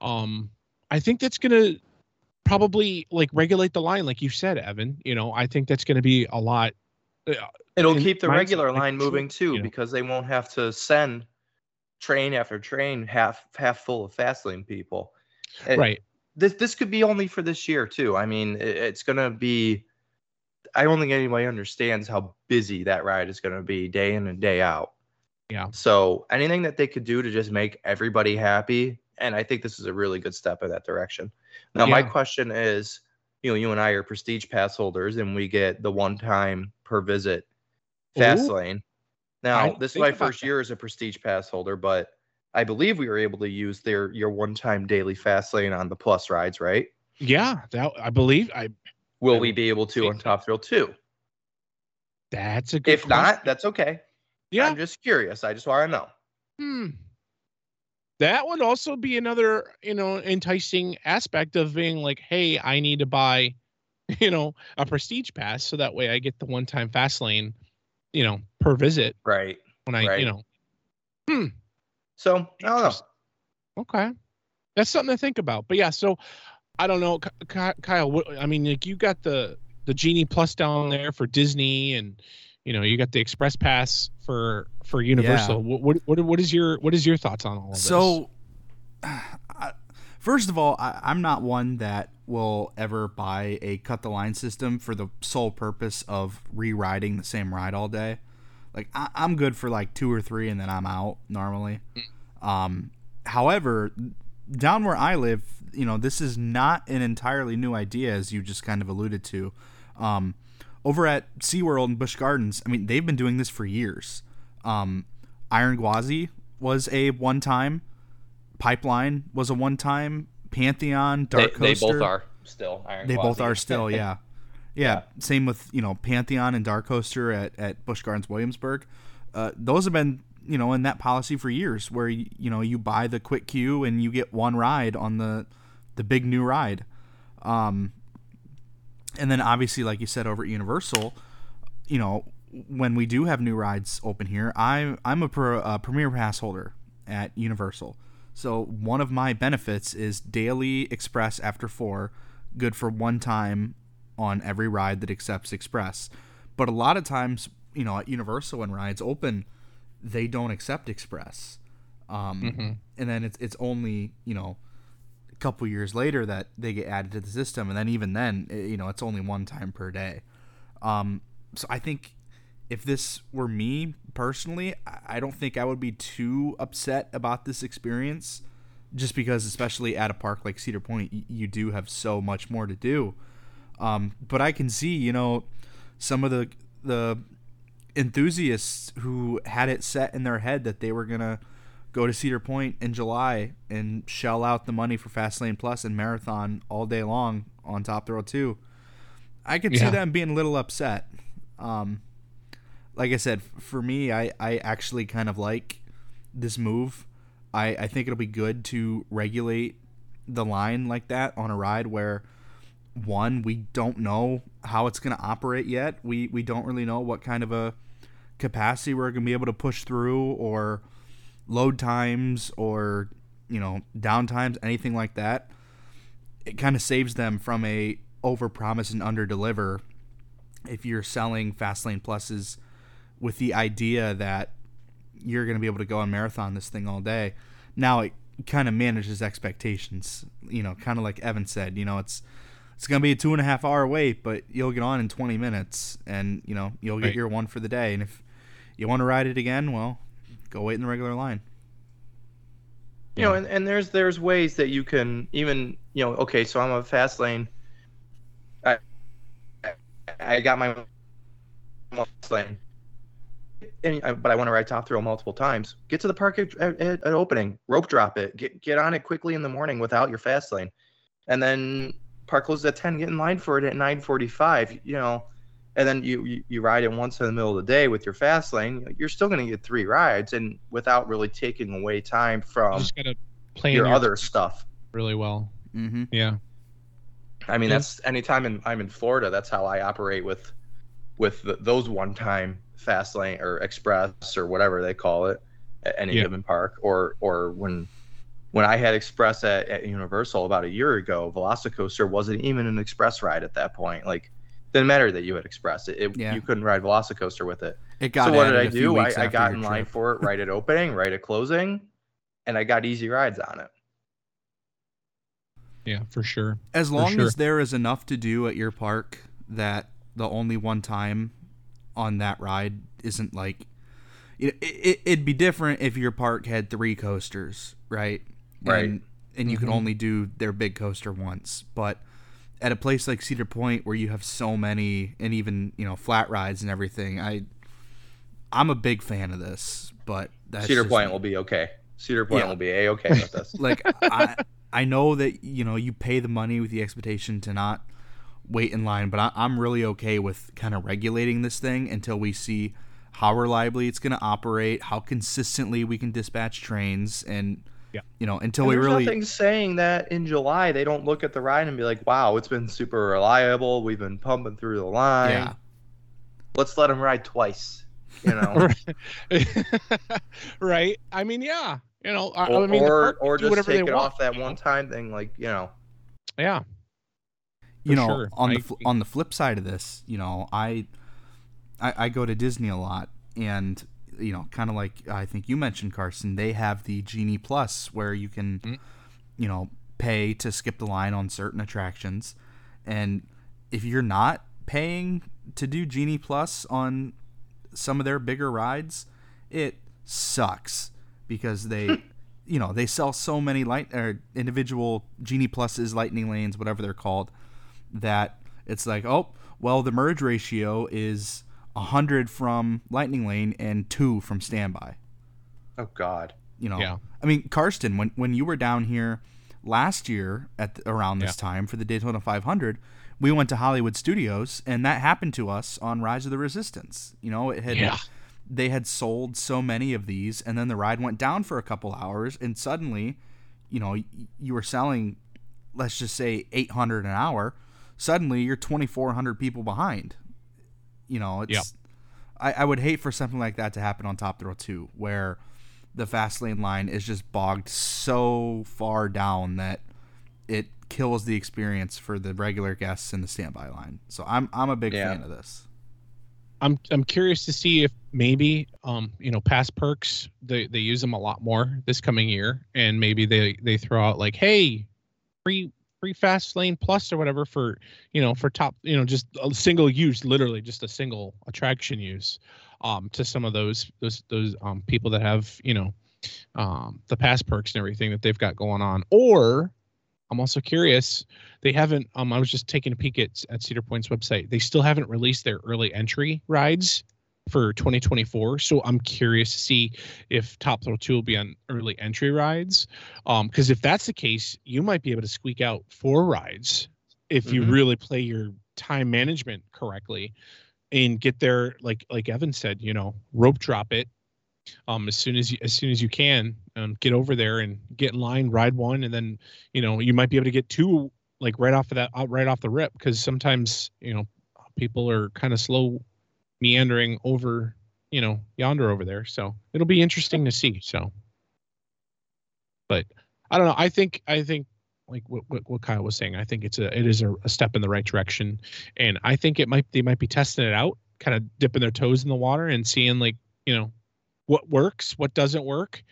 um, I think that's gonna probably like regulate the line like you said evan you know i think that's going to be a lot uh, It'll keep the regular line moving too, you know. because they won't have to send train after train half half full of fast lane people. It- right This this could be only for this year too. I mean, it- it's gonna be. I don't think anybody understands how busy that ride is gonna be day in and day out. Yeah. So anything that they could do to just make everybody happy, and I think this is a really good step in that direction. Now, my question is, you know, you and I are prestige pass holders, and we get the one time per visit fast Ooh. lane. Now, this is my first that. year as a prestige pass holder, but I believe we were able to use their your one time daily fast lane on the plus rides, right? yeah that i believe i Will we be able to on. Top Thrill 2? that's a good If not, that's okay. yeah I'm just curious. I just want to know. hmm. that would also be another you know enticing aspect of being like hey i need to buy you know a prestige pass so that way i get the one time fast lane you know per visit Right. when i Right. you know Hmm. So I don't know. okay that's something to think about but yeah so i don't know Ky- Ky- kyle what i mean like you got the the genie plus down there for disney and you know you got the express pass for for universal what, what what what is your what is your thoughts on all of this So, first of all, I, I'm not one that will ever buy a cut the line system for the sole purpose of re-riding the same ride all day. Like I, I'm good for like two or three, and then I'm out normally. Um, however, down where I live, you know, this is not an entirely new idea, as you just kind of alluded to. Um, over at SeaWorld and Busch Gardens, I mean, they've been doing this for years. Um, Iron Gwazi was a one time. Pipeline was a one time. Pantheon, Dark they Coaster. They both are still Iron They both are still, yeah. yeah. Same with you know Pantheon and Dark Coaster at at Busch Gardens Williamsburg. Uh, those have been you know in that policy for years, where you, know you buy the quick queue and you get one ride on the the big new ride. Um, and then obviously, like you said, over at Universal, you know when we do have new rides open here, I'm I'm a, pro, a premier pass holder at Universal. So one of my benefits is daily express after four, good for one time on every ride that accepts express. But a lot of times, you know, at Universal when rides open, they don't accept express. Um, And then it's it's only you know a couple years later that they get added to the system, and then even then, i- you know, it's only one time per day. Um, so I think if this were me personally, I- don't think I would be too upset about this experience, just because, especially at a park like Cedar Point, y- you do have so much more to do. Um, but I can see, you know, some of the the enthusiasts who had it set in their head that they were gonna go to Cedar Point in July and shell out the money for Fastlane Plus and Marathon all day long on Top Thrill 2. I could see them being a little upset. Um, like I said, for me, I, I actually kind of like this move. I, I think it'll be good to regulate the line like that on a ride where one, we don't know how it's going to operate yet. We we don't really know what kind of a capacity we're going to be able to push through or load times or you know downtimes anything like that it kind of saves them from a over promise and under deliver if you're selling fastlane pluses with the idea that you're going to be able to go on marathon this thing all day now it kind of manages expectations you know kind of like evan said you know it's it's going to be a two and a half hour wait but you'll get on in 20 minutes and you know you'll get Right. your one for the day and if you want to ride it again well go wait in the regular line you know, and, and there's there's ways that you can even you know, okay, so I'm a fast lane. I I got my fast lane, and I, but I want to ride top thrill multiple times. Get to the park at, at, at opening, rope drop it, get get on it quickly in the morning without your fast lane, and then park closes at ten. Get in line for it at nine forty-five. You know. And then you, you, you ride it once in the middle of the day with your fast lane, you're still going to get three rides, and without really taking away time from just gotta plan your your other stuff. really well mm-hmm yeah I mean, Yeah. that's anytime in, I'm in Florida, that's how I operate with with the, those one time fast lane or express or whatever they call it at any Yeah. given park or or when when I had express at, at Universal about a year ago, Velocicoaster wasn't even an express ride at that point. Like didn't matter that you had express it, it Yeah. you couldn't ride Velocicoaster with it. it got so what did added I a few do? I, I got in line trip. for it right at opening, right at closing, and I got easy rides on it. yeah for sure as long sure. as there is enough to do at your park that the only one time on that ride isn't like it, it, it'd be different if your park had three coasters right Right. and, and you could Mhm. only do their big coaster once but at a place like cedar point where you have so many and even you know flat rides and everything i i'm a big fan of this but that's Cedar just Point will be okay. Cedar Point Yeah. will be a okay with this. like I I know that you know you pay the money with the expectation to not wait in line, but I, I'm really okay with kind of regulating this thing until we see how reliably it's going to operate, how consistently we can dispatch trains, and Yeah. You know, until And we there's really nothing saying that in July they don't look at the ride and be like, "Wow, it's been super reliable. We've been pumping through the line. yeah. Let's let them ride twice." You know, right. I mean, yeah. You know, I, or I mean, or, or just whatever take they it want, off that you know? one time thing, like you know. Yeah. you know sure. on the I fl- agree. on the flip side of this you know I, I i go to disney a lot and you know kind of like i think you mentioned carson they have the genie plus where you can Mhm. you know pay to skip the line on certain attractions and if you're not paying to do genie plus on some of their bigger rides it sucks because they you know they sell so many light or individual genie pluses lightning lanes whatever they're called that it's like oh well the merge ratio is 100 from lightning lane and 2 from standby Oh God. you know Yeah. i mean karsten when, when you were down here last year at the, around this time for the daytona 500 we went to hollywood studios and that happened to us on rise of the resistance you know it had Yeah. they had sold so many of these and then the ride went down for a couple hours and suddenly you know you were selling let's just say 800 an hour suddenly you're 2400 people behind you know it's Yep. I, I would hate for something like that to happen on top thrill 2 where the fast lane line is just bogged so far down that it kills the experience for the regular guests in the standby line so i'm i'm a big Yeah. fan of this I'm I'm curious to see if maybe um you know past perks they they use them a lot more this coming year and maybe they they throw out like hey free free fast lane plus or whatever for you know for top you know just a single use literally just a single attraction use um to some of those those those um people that have you know um the pass perks and everything that they've got going on. Or I'm also curious they haven't um i was just taking a peek at, at cedar point's website. They still haven't released their early entry rides for 2024 so i'm curious to see if top thrill 2 will be on early entry rides um because if that's the case you might be able to squeak out four rides if you Mhm. really play your time management correctly and get there like like evan said you know rope drop it um as soon as you as soon as you can um get over there and get in line ride one and then you know you might be able to get two like right off of that right off the rip because sometimes you know people are kind of slow meandering over you know yonder over there. So it'll be interesting to see. So but i don't know. I think i think like what, what, what kyle was saying i think it's a it is a, a step in the right direction. And i think it might they might be testing it out kind of dipping their toes in the water and seeing like you know what works what doesn't work.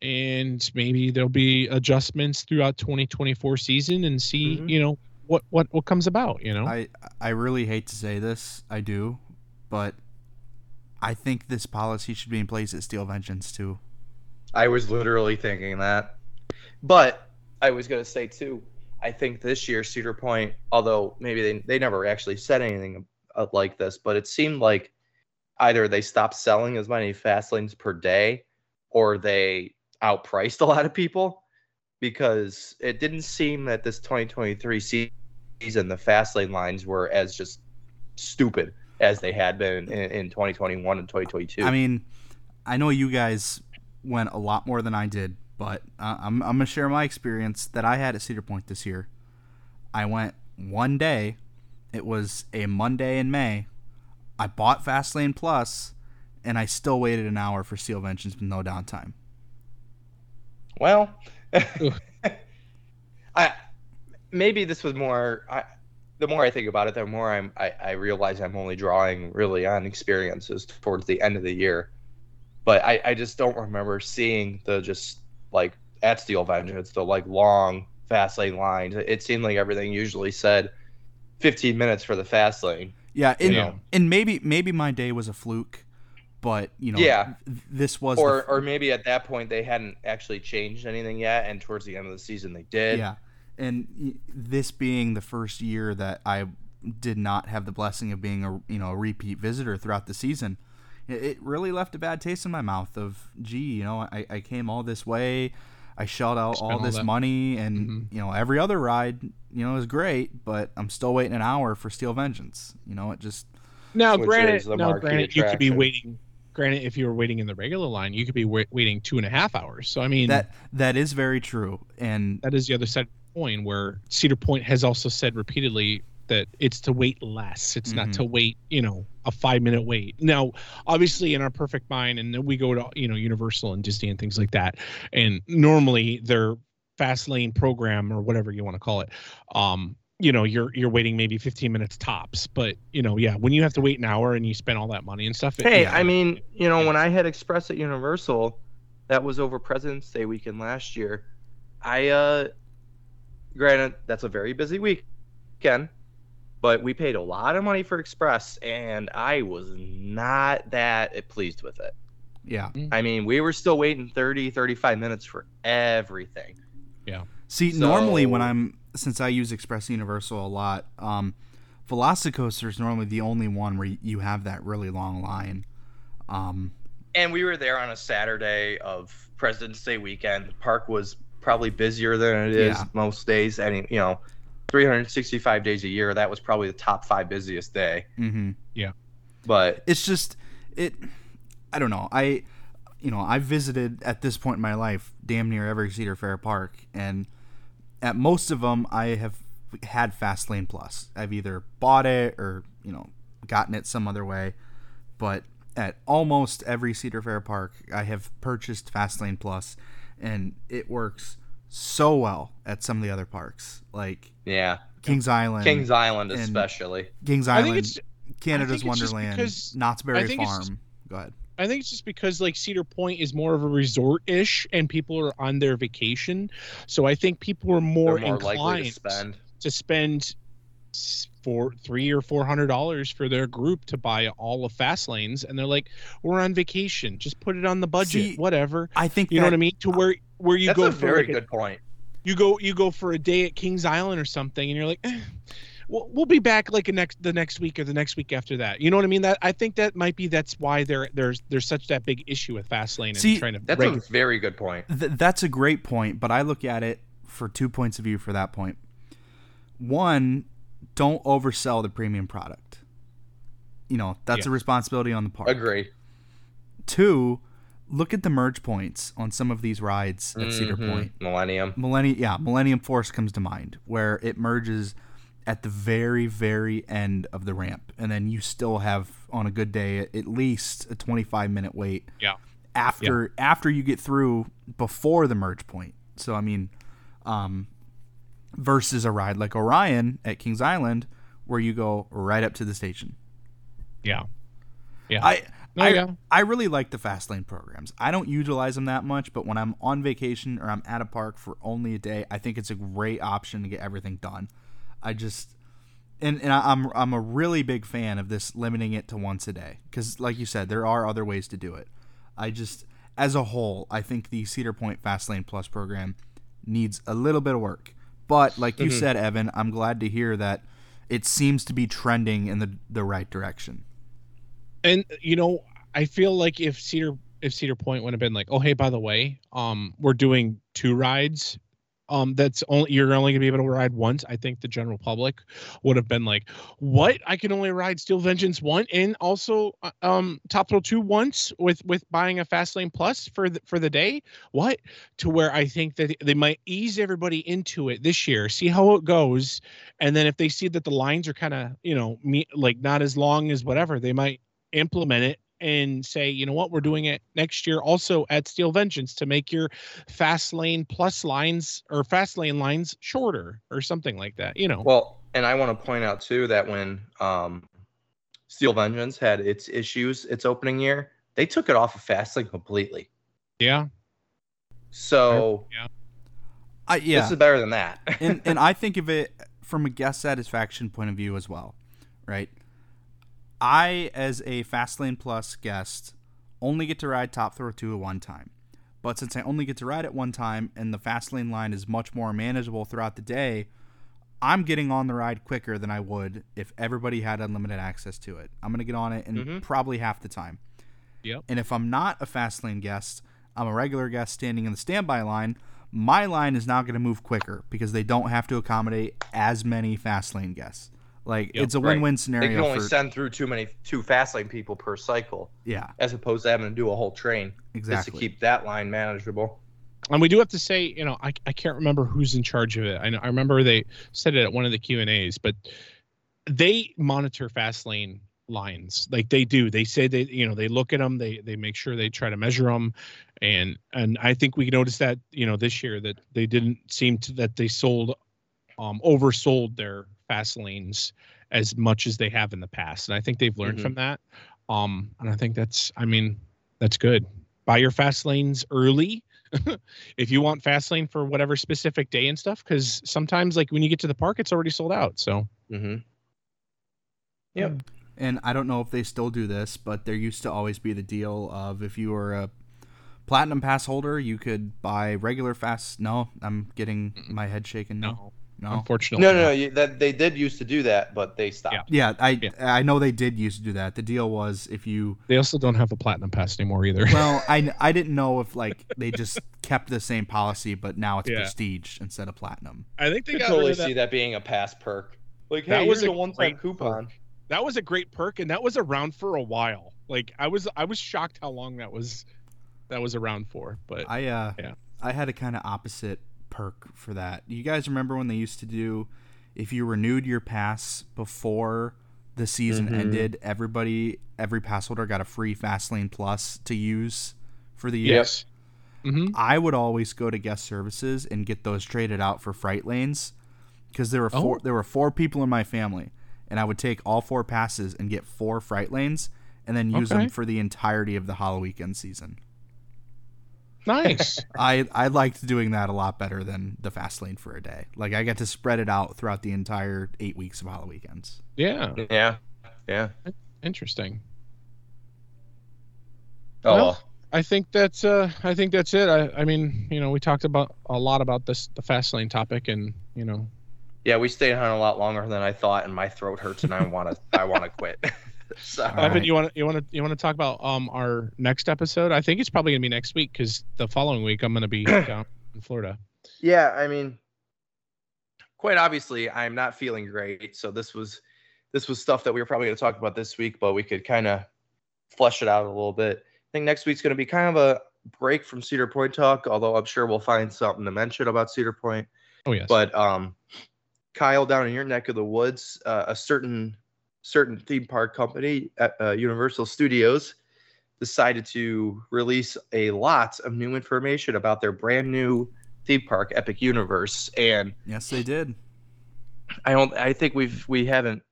And maybe there'll be adjustments throughout 2024 season and see Mhm. you know what what what comes about you know? I I really hate to say this, I do, but I think this policy should be in place at Steel Vengeance too. I was literally thinking that. But I was going to say too, I think this year Cedar Point, although maybe they, they never actually said anything like this, but it seemed like either they stopped selling as many fast lanes per day or they outpriced a lot of people because it didn't seem that this 2023 season the fast lane lines were as just stupid as they had been in, in 2021 and 2022. I mean, I know you guys went a lot more than I did, but uh, I'm I'm gonna share my experience that I had at Cedar Point this year. I went one day. It was a Monday in May. I bought Fastlane Plus, and I still waited an hour for Steel Vengeance with no downtime. Well, I maybe this was more. I, the more I think about it, the more I'm. I, I realize I'm only drawing really on experiences towards the end of the year, but I, I just don't remember seeing the just like at Steel Vengeance the like long fast lane lines. It seemed like everything usually said 15 minutes for the fast lane. Yeah, and, Yeah. and maybe maybe my day was a fluke, but you know, Yeah. this was Or, the, or maybe at that point they hadn't actually changed anything yet, and towards the end of the season they did. Yeah. And this being the first year that I did not have the blessing of being a you know a repeat visitor throughout the season, it, it really left a bad taste in my mouth. Of gee, you know, I, I came all this way, I shelled out Spent all all this that- money, and Mhm. you know every other ride, you know, is great, but I'm still waiting an hour for Steel Vengeance. You know, it just now Which granted now granted you could be waiting granted, if you were waiting in the regular line, you could be wait, waiting two and a half hours. So I mean, That that is very true. And that is the other side of the coin where Cedar Point has also said repeatedly that it's to wait less. It's not Mhm. to wait, you know, a five minute wait. Now, obviously, in our perfect mind, and then we go to you know Universal and Disney and things like that, and normally their fast lane program or whatever you want to call it, um, you know, you're you're waiting maybe 15 minutes tops. But you know, yeah, when you have to wait an hour and you spend all that money and stuff. it- Hey, yeah, I mean, you know, when I had Express at Universal, that was over President's Day weekend last year. I uh granted that's a very busy weekend, but we paid a lot of money for Express and I was not that pleased with it. yeah. I mean, we were still waiting 30, 35 minutes for everything. Yeah. See, normally when I'm since I use Express Universal a lot, um, Velocicoaster is normally the only one where you have that really long line. Um, And we were there on a Saturday of President's Day weekend. The park was probably busier than it is Yeah. most days. Any, you know, 365 days a year. That was probably the top five busiest day. mhm. But It's just it. I don't know. I, you know, I've visited at this point in my life damn near every Cedar Fair park, and at most of them, I have had Fastlane Plus. I've either bought it or you know gotten it some other way, but at almost every Cedar Fair park, I have purchased Fastlane Plus, and it works so well at some of the other parks, like yeah, Kings Island, Kings Island especially. Kings Island, Canada's think it's just Wonderland, because- Knott's Berry I think it's Farm. just- Go ahead. I think it's just because like Cedar Point is more of a resort ish, and people are on their vacation, so I think people are more, They're more likely inclined to spend. to spend s- for three or four hundred dollars for their group to buy all of fast lanes, and they're like, "We're on vacation, just put it on the budget, See, whatever." I think You know what I mean? To where where you That's go a for very like a- good point. you go you go for a day at Kings Island or something, and you're like, eh, we'll, we'll be back like a next the next week or the next week after that. You know what I mean? That I think that might be that's why there there's there's such that big issue with Fastlane and See, trying to That's regu- a very good point. Th- that's a great point, but I look at it for two points of view for that point. One, don't oversell the premium product. You know, that's a responsibility on the part. Agree. Two, look at the merge points on some of these rides at Cedar Mhm. Point. Millennium. Millennium, yeah, Millennium Force comes to mind, where it merges at the very, very end of the ramp, and then you still have, on a good day, at least a 25 minute wait. Yeah. After after you get through before the merge point. So I mean, um, versus a ride like Orion at Kings Island, where you go right up to the station. yeah yeah. I No, I. I really like the fast lane programs. I don't utilize them that much, but when I'm on vacation or I'm at a park for only a day, I think it's a great option to get everything done. I just and, and I'm I'm a really big fan of this limiting it to once a day because, like you said, there are other ways to do it. I just, as a whole, I think the Cedar Point Fast Lane Plus program needs a little bit of work. But like you said, Evan, I'm glad to hear that it seems to be trending in the the right direction. And you know i feel like if cedar if cedar point would have been like oh hey by the way um we're doing two rides um that's only you're only gonna be able to ride once i think the general public would have been like what? I can only ride steel vengeance one and also uh, um top thrill two once with with buying a fast lane plus for the for the day? What? To where i think that they might ease everybody into it this year see how it goes and then if they see that the lines are kind of you know me like not as long as whatever they might implement it and say, you know what, we're doing it next year also at Steel Vengeance to make your fast lane plus lines or fast lane lines shorter or something like that. You know, Well, and I want to point out too that when um, Steel Vengeance had its issues its opening year, they took it off of fast lane completely. yeah, So I yeah. this is better than that. and and I think of it from a guest satisfaction point of view as well, right? I, as a Fastlane Plus guest, only get to ride Top Thrill 2 at one time. But since I only get to ride it one time and the Fastlane line is much more manageable throughout the day, I'm getting on the ride quicker than I would if everybody had unlimited access to it. I'm going to get on it in Mhm. probably half the time. Yep. And if I'm not a Fastlane guest, I'm a regular guest standing in the standby line, my line is now going to move quicker because they don't have to accommodate as many Fastlane guests. Like Yep. it's a win-win They scenario They can only for send through too many two fast lane people per cycle, yeah, as opposed to having to do a whole train Exactly. just to keep that line manageable. and we do have to say, you know, I, I can't remember who's in charge of it. I know I remember they said it at one of the Q and A's, but they monitor fast lane lines like they do. They say they, you know, they look at them, they they make sure they try to measure them, and and I think we noticed that you know this year that they didn't seem to that they sold, um, oversold their fast lanes as much as they have in the past, and I think they've learned Mhm. from that. Um, and I think that's, I mean, that's good. Buy your fast lanes early if you want fast lane for whatever specific day and stuff because sometimes like when you get to the park it's already sold out so Mm-hmm. Yep. And I don't know if they still do this, but there used to always be the deal of if you were a platinum pass holder, you could buy regular fast. No, I'm getting my head shaken. No, no. unfortunately No, no, no. You, that they did used to do that, but they stopped. Yeah, I Yeah. I know they did used to do that. The deal was if you they also don't have a platinum pass anymore either well, I I didn't know if like they just kept the same policy, but now it's Yeah. prestige instead of platinum. i think they could got totally that. see that being a pass perk. Like, That hey, was here's a a one-time great coupon. that was a great perk and that was around for a while like i was i was shocked how long that was that was around for but I uh Yeah. I had a kind of opposite perk for that. You guys remember when they used to do if you renewed your pass before the season Mhm. ended, everybody every pass holder got a free Fastlane Plus to use for the year. yes hmm I would always go to guest services and get those traded out for fright lanes because there were four Oh. there were four people in my family and I would take all four passes and get four fright lanes and then use Okay. them for the entirety of the HalloWeekend season. Nice I I liked doing that a lot better than the fast lane for a day. Like I got to spread it out throughout the entire eight weeks of HalloWeekends. yeah Yeah, yeah. interesting Oh, Well, well. I think that's uh I think that's it. I I mean, you know, we talked about a lot about this the fast lane topic and, you know, yeah. We stayed on a lot longer than I thought, and my throat hurts, and I want to. I want to quit. so, All Evan, right. you want to you want to you want to talk about um our next episode? I think it's probably going to be next week cuz the following week I'm going to be down in Florida. yeah, I mean, quite obviously, I'm not feeling great. So this was, this was stuff that we were probably going to talk about this week, but we could kind of flesh it out a little bit. I think next week's going to be kind of a break from Cedar Point talk, although I'm sure we'll find something to mention about Cedar Point. Oh yes. But um, Kyle, down in your neck of the woods, uh, a certain certain theme park company at uh, Universal Studios decided to release a lot of new information about their brand new theme park, Epic Universe, and Yes, they did. I don't. I think we've we haven't.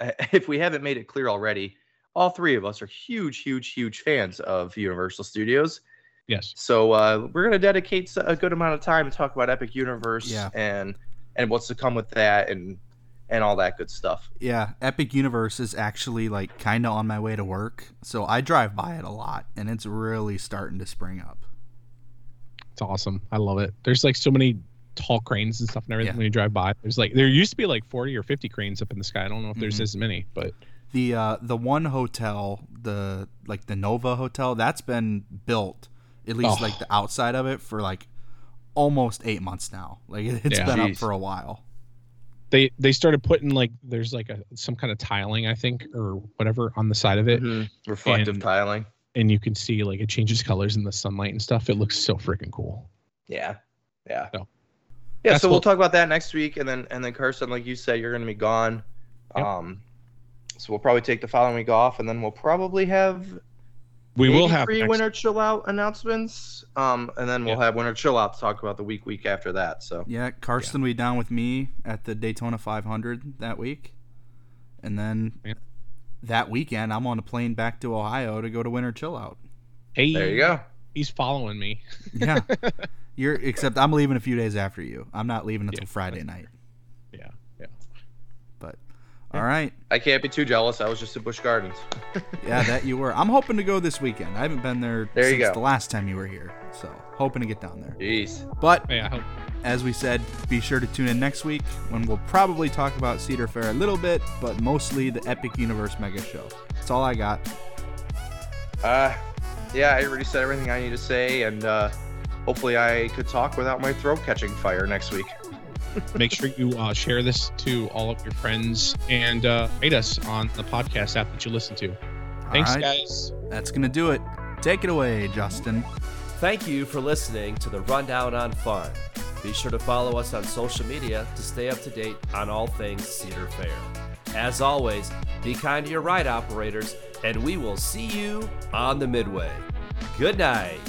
If we haven't made it clear already, all three of us are huge, huge, huge fans of Universal Studios. yes. So uh, we're gonna dedicate a good amount of time to talk about Epic Universe Yeah. and and what's to come with that and and all that good stuff. Yeah, Epic Universe is actually like kind of on my way to work, so I drive by it a lot, and it's really starting to spring up. It's awesome. I love it. There's like so many tall cranes and stuff and everything Yeah. when you drive by. There's like there used to be like 40 or 50 cranes up in the sky. I don't know if there's Mhm. as many, but The uh, the one hotel, the like the Nova Hotel, that's been built at least Oh. like the outside of it for like almost eight months now. Like it's Yeah. been up for a while. They they started putting like there's like a some kind of tiling I think or whatever on the side of it Reflective And- tiling. and you can see like it changes colors in the sunlight and stuff. It looks so freaking cool. Yeah, yeah, So, yeah. So we'll what- talk about that next week, and then and then Carson, like you said, you're gonna be gone. Yep. Um, so we'll probably take the following week off, and then we'll probably have We will have three winter chill out announcements. Um, and then we'll Yeah. have winter chill out to talk about the week week after that. So Yeah, Karsten will be down with me at the Daytona 500 that week, and then Yeah. that weekend I'm on a plane back to Ohio to go to Winter Chill Out. Hey, there you go. He's following me. Yeah, you're except I'm leaving a few days after you. I'm not leaving until Yeah. Friday night. Yeah, yeah. But all right, I can't be too jealous. I was just at Busch Gardens. yeah, that you were. I'm hoping to go this weekend. I haven't been there There you since go. the last time you were here, so hoping to get down there. Jeez. But Yeah, I hope. as we said, be sure to tune in next week when we'll probably talk about Cedar Fair a little bit, but mostly the Epic Universe Mega Show. That's all I got. Uh, yeah, I already said everything I need to say, and uh, hopefully I could talk without my throat catching fire next week. Make sure you uh, share this to all of your friends and uh, rate us on the podcast app that you listen to. Thanks, All right, guys. That's gonna do it. Take it away, Justin. Thank you for listening to the Rundown on Fun. Be sure to follow us on social media to stay up to date on all things Cedar Fair. As always, be kind to your ride operators, and we will see you on the Midway. Good night.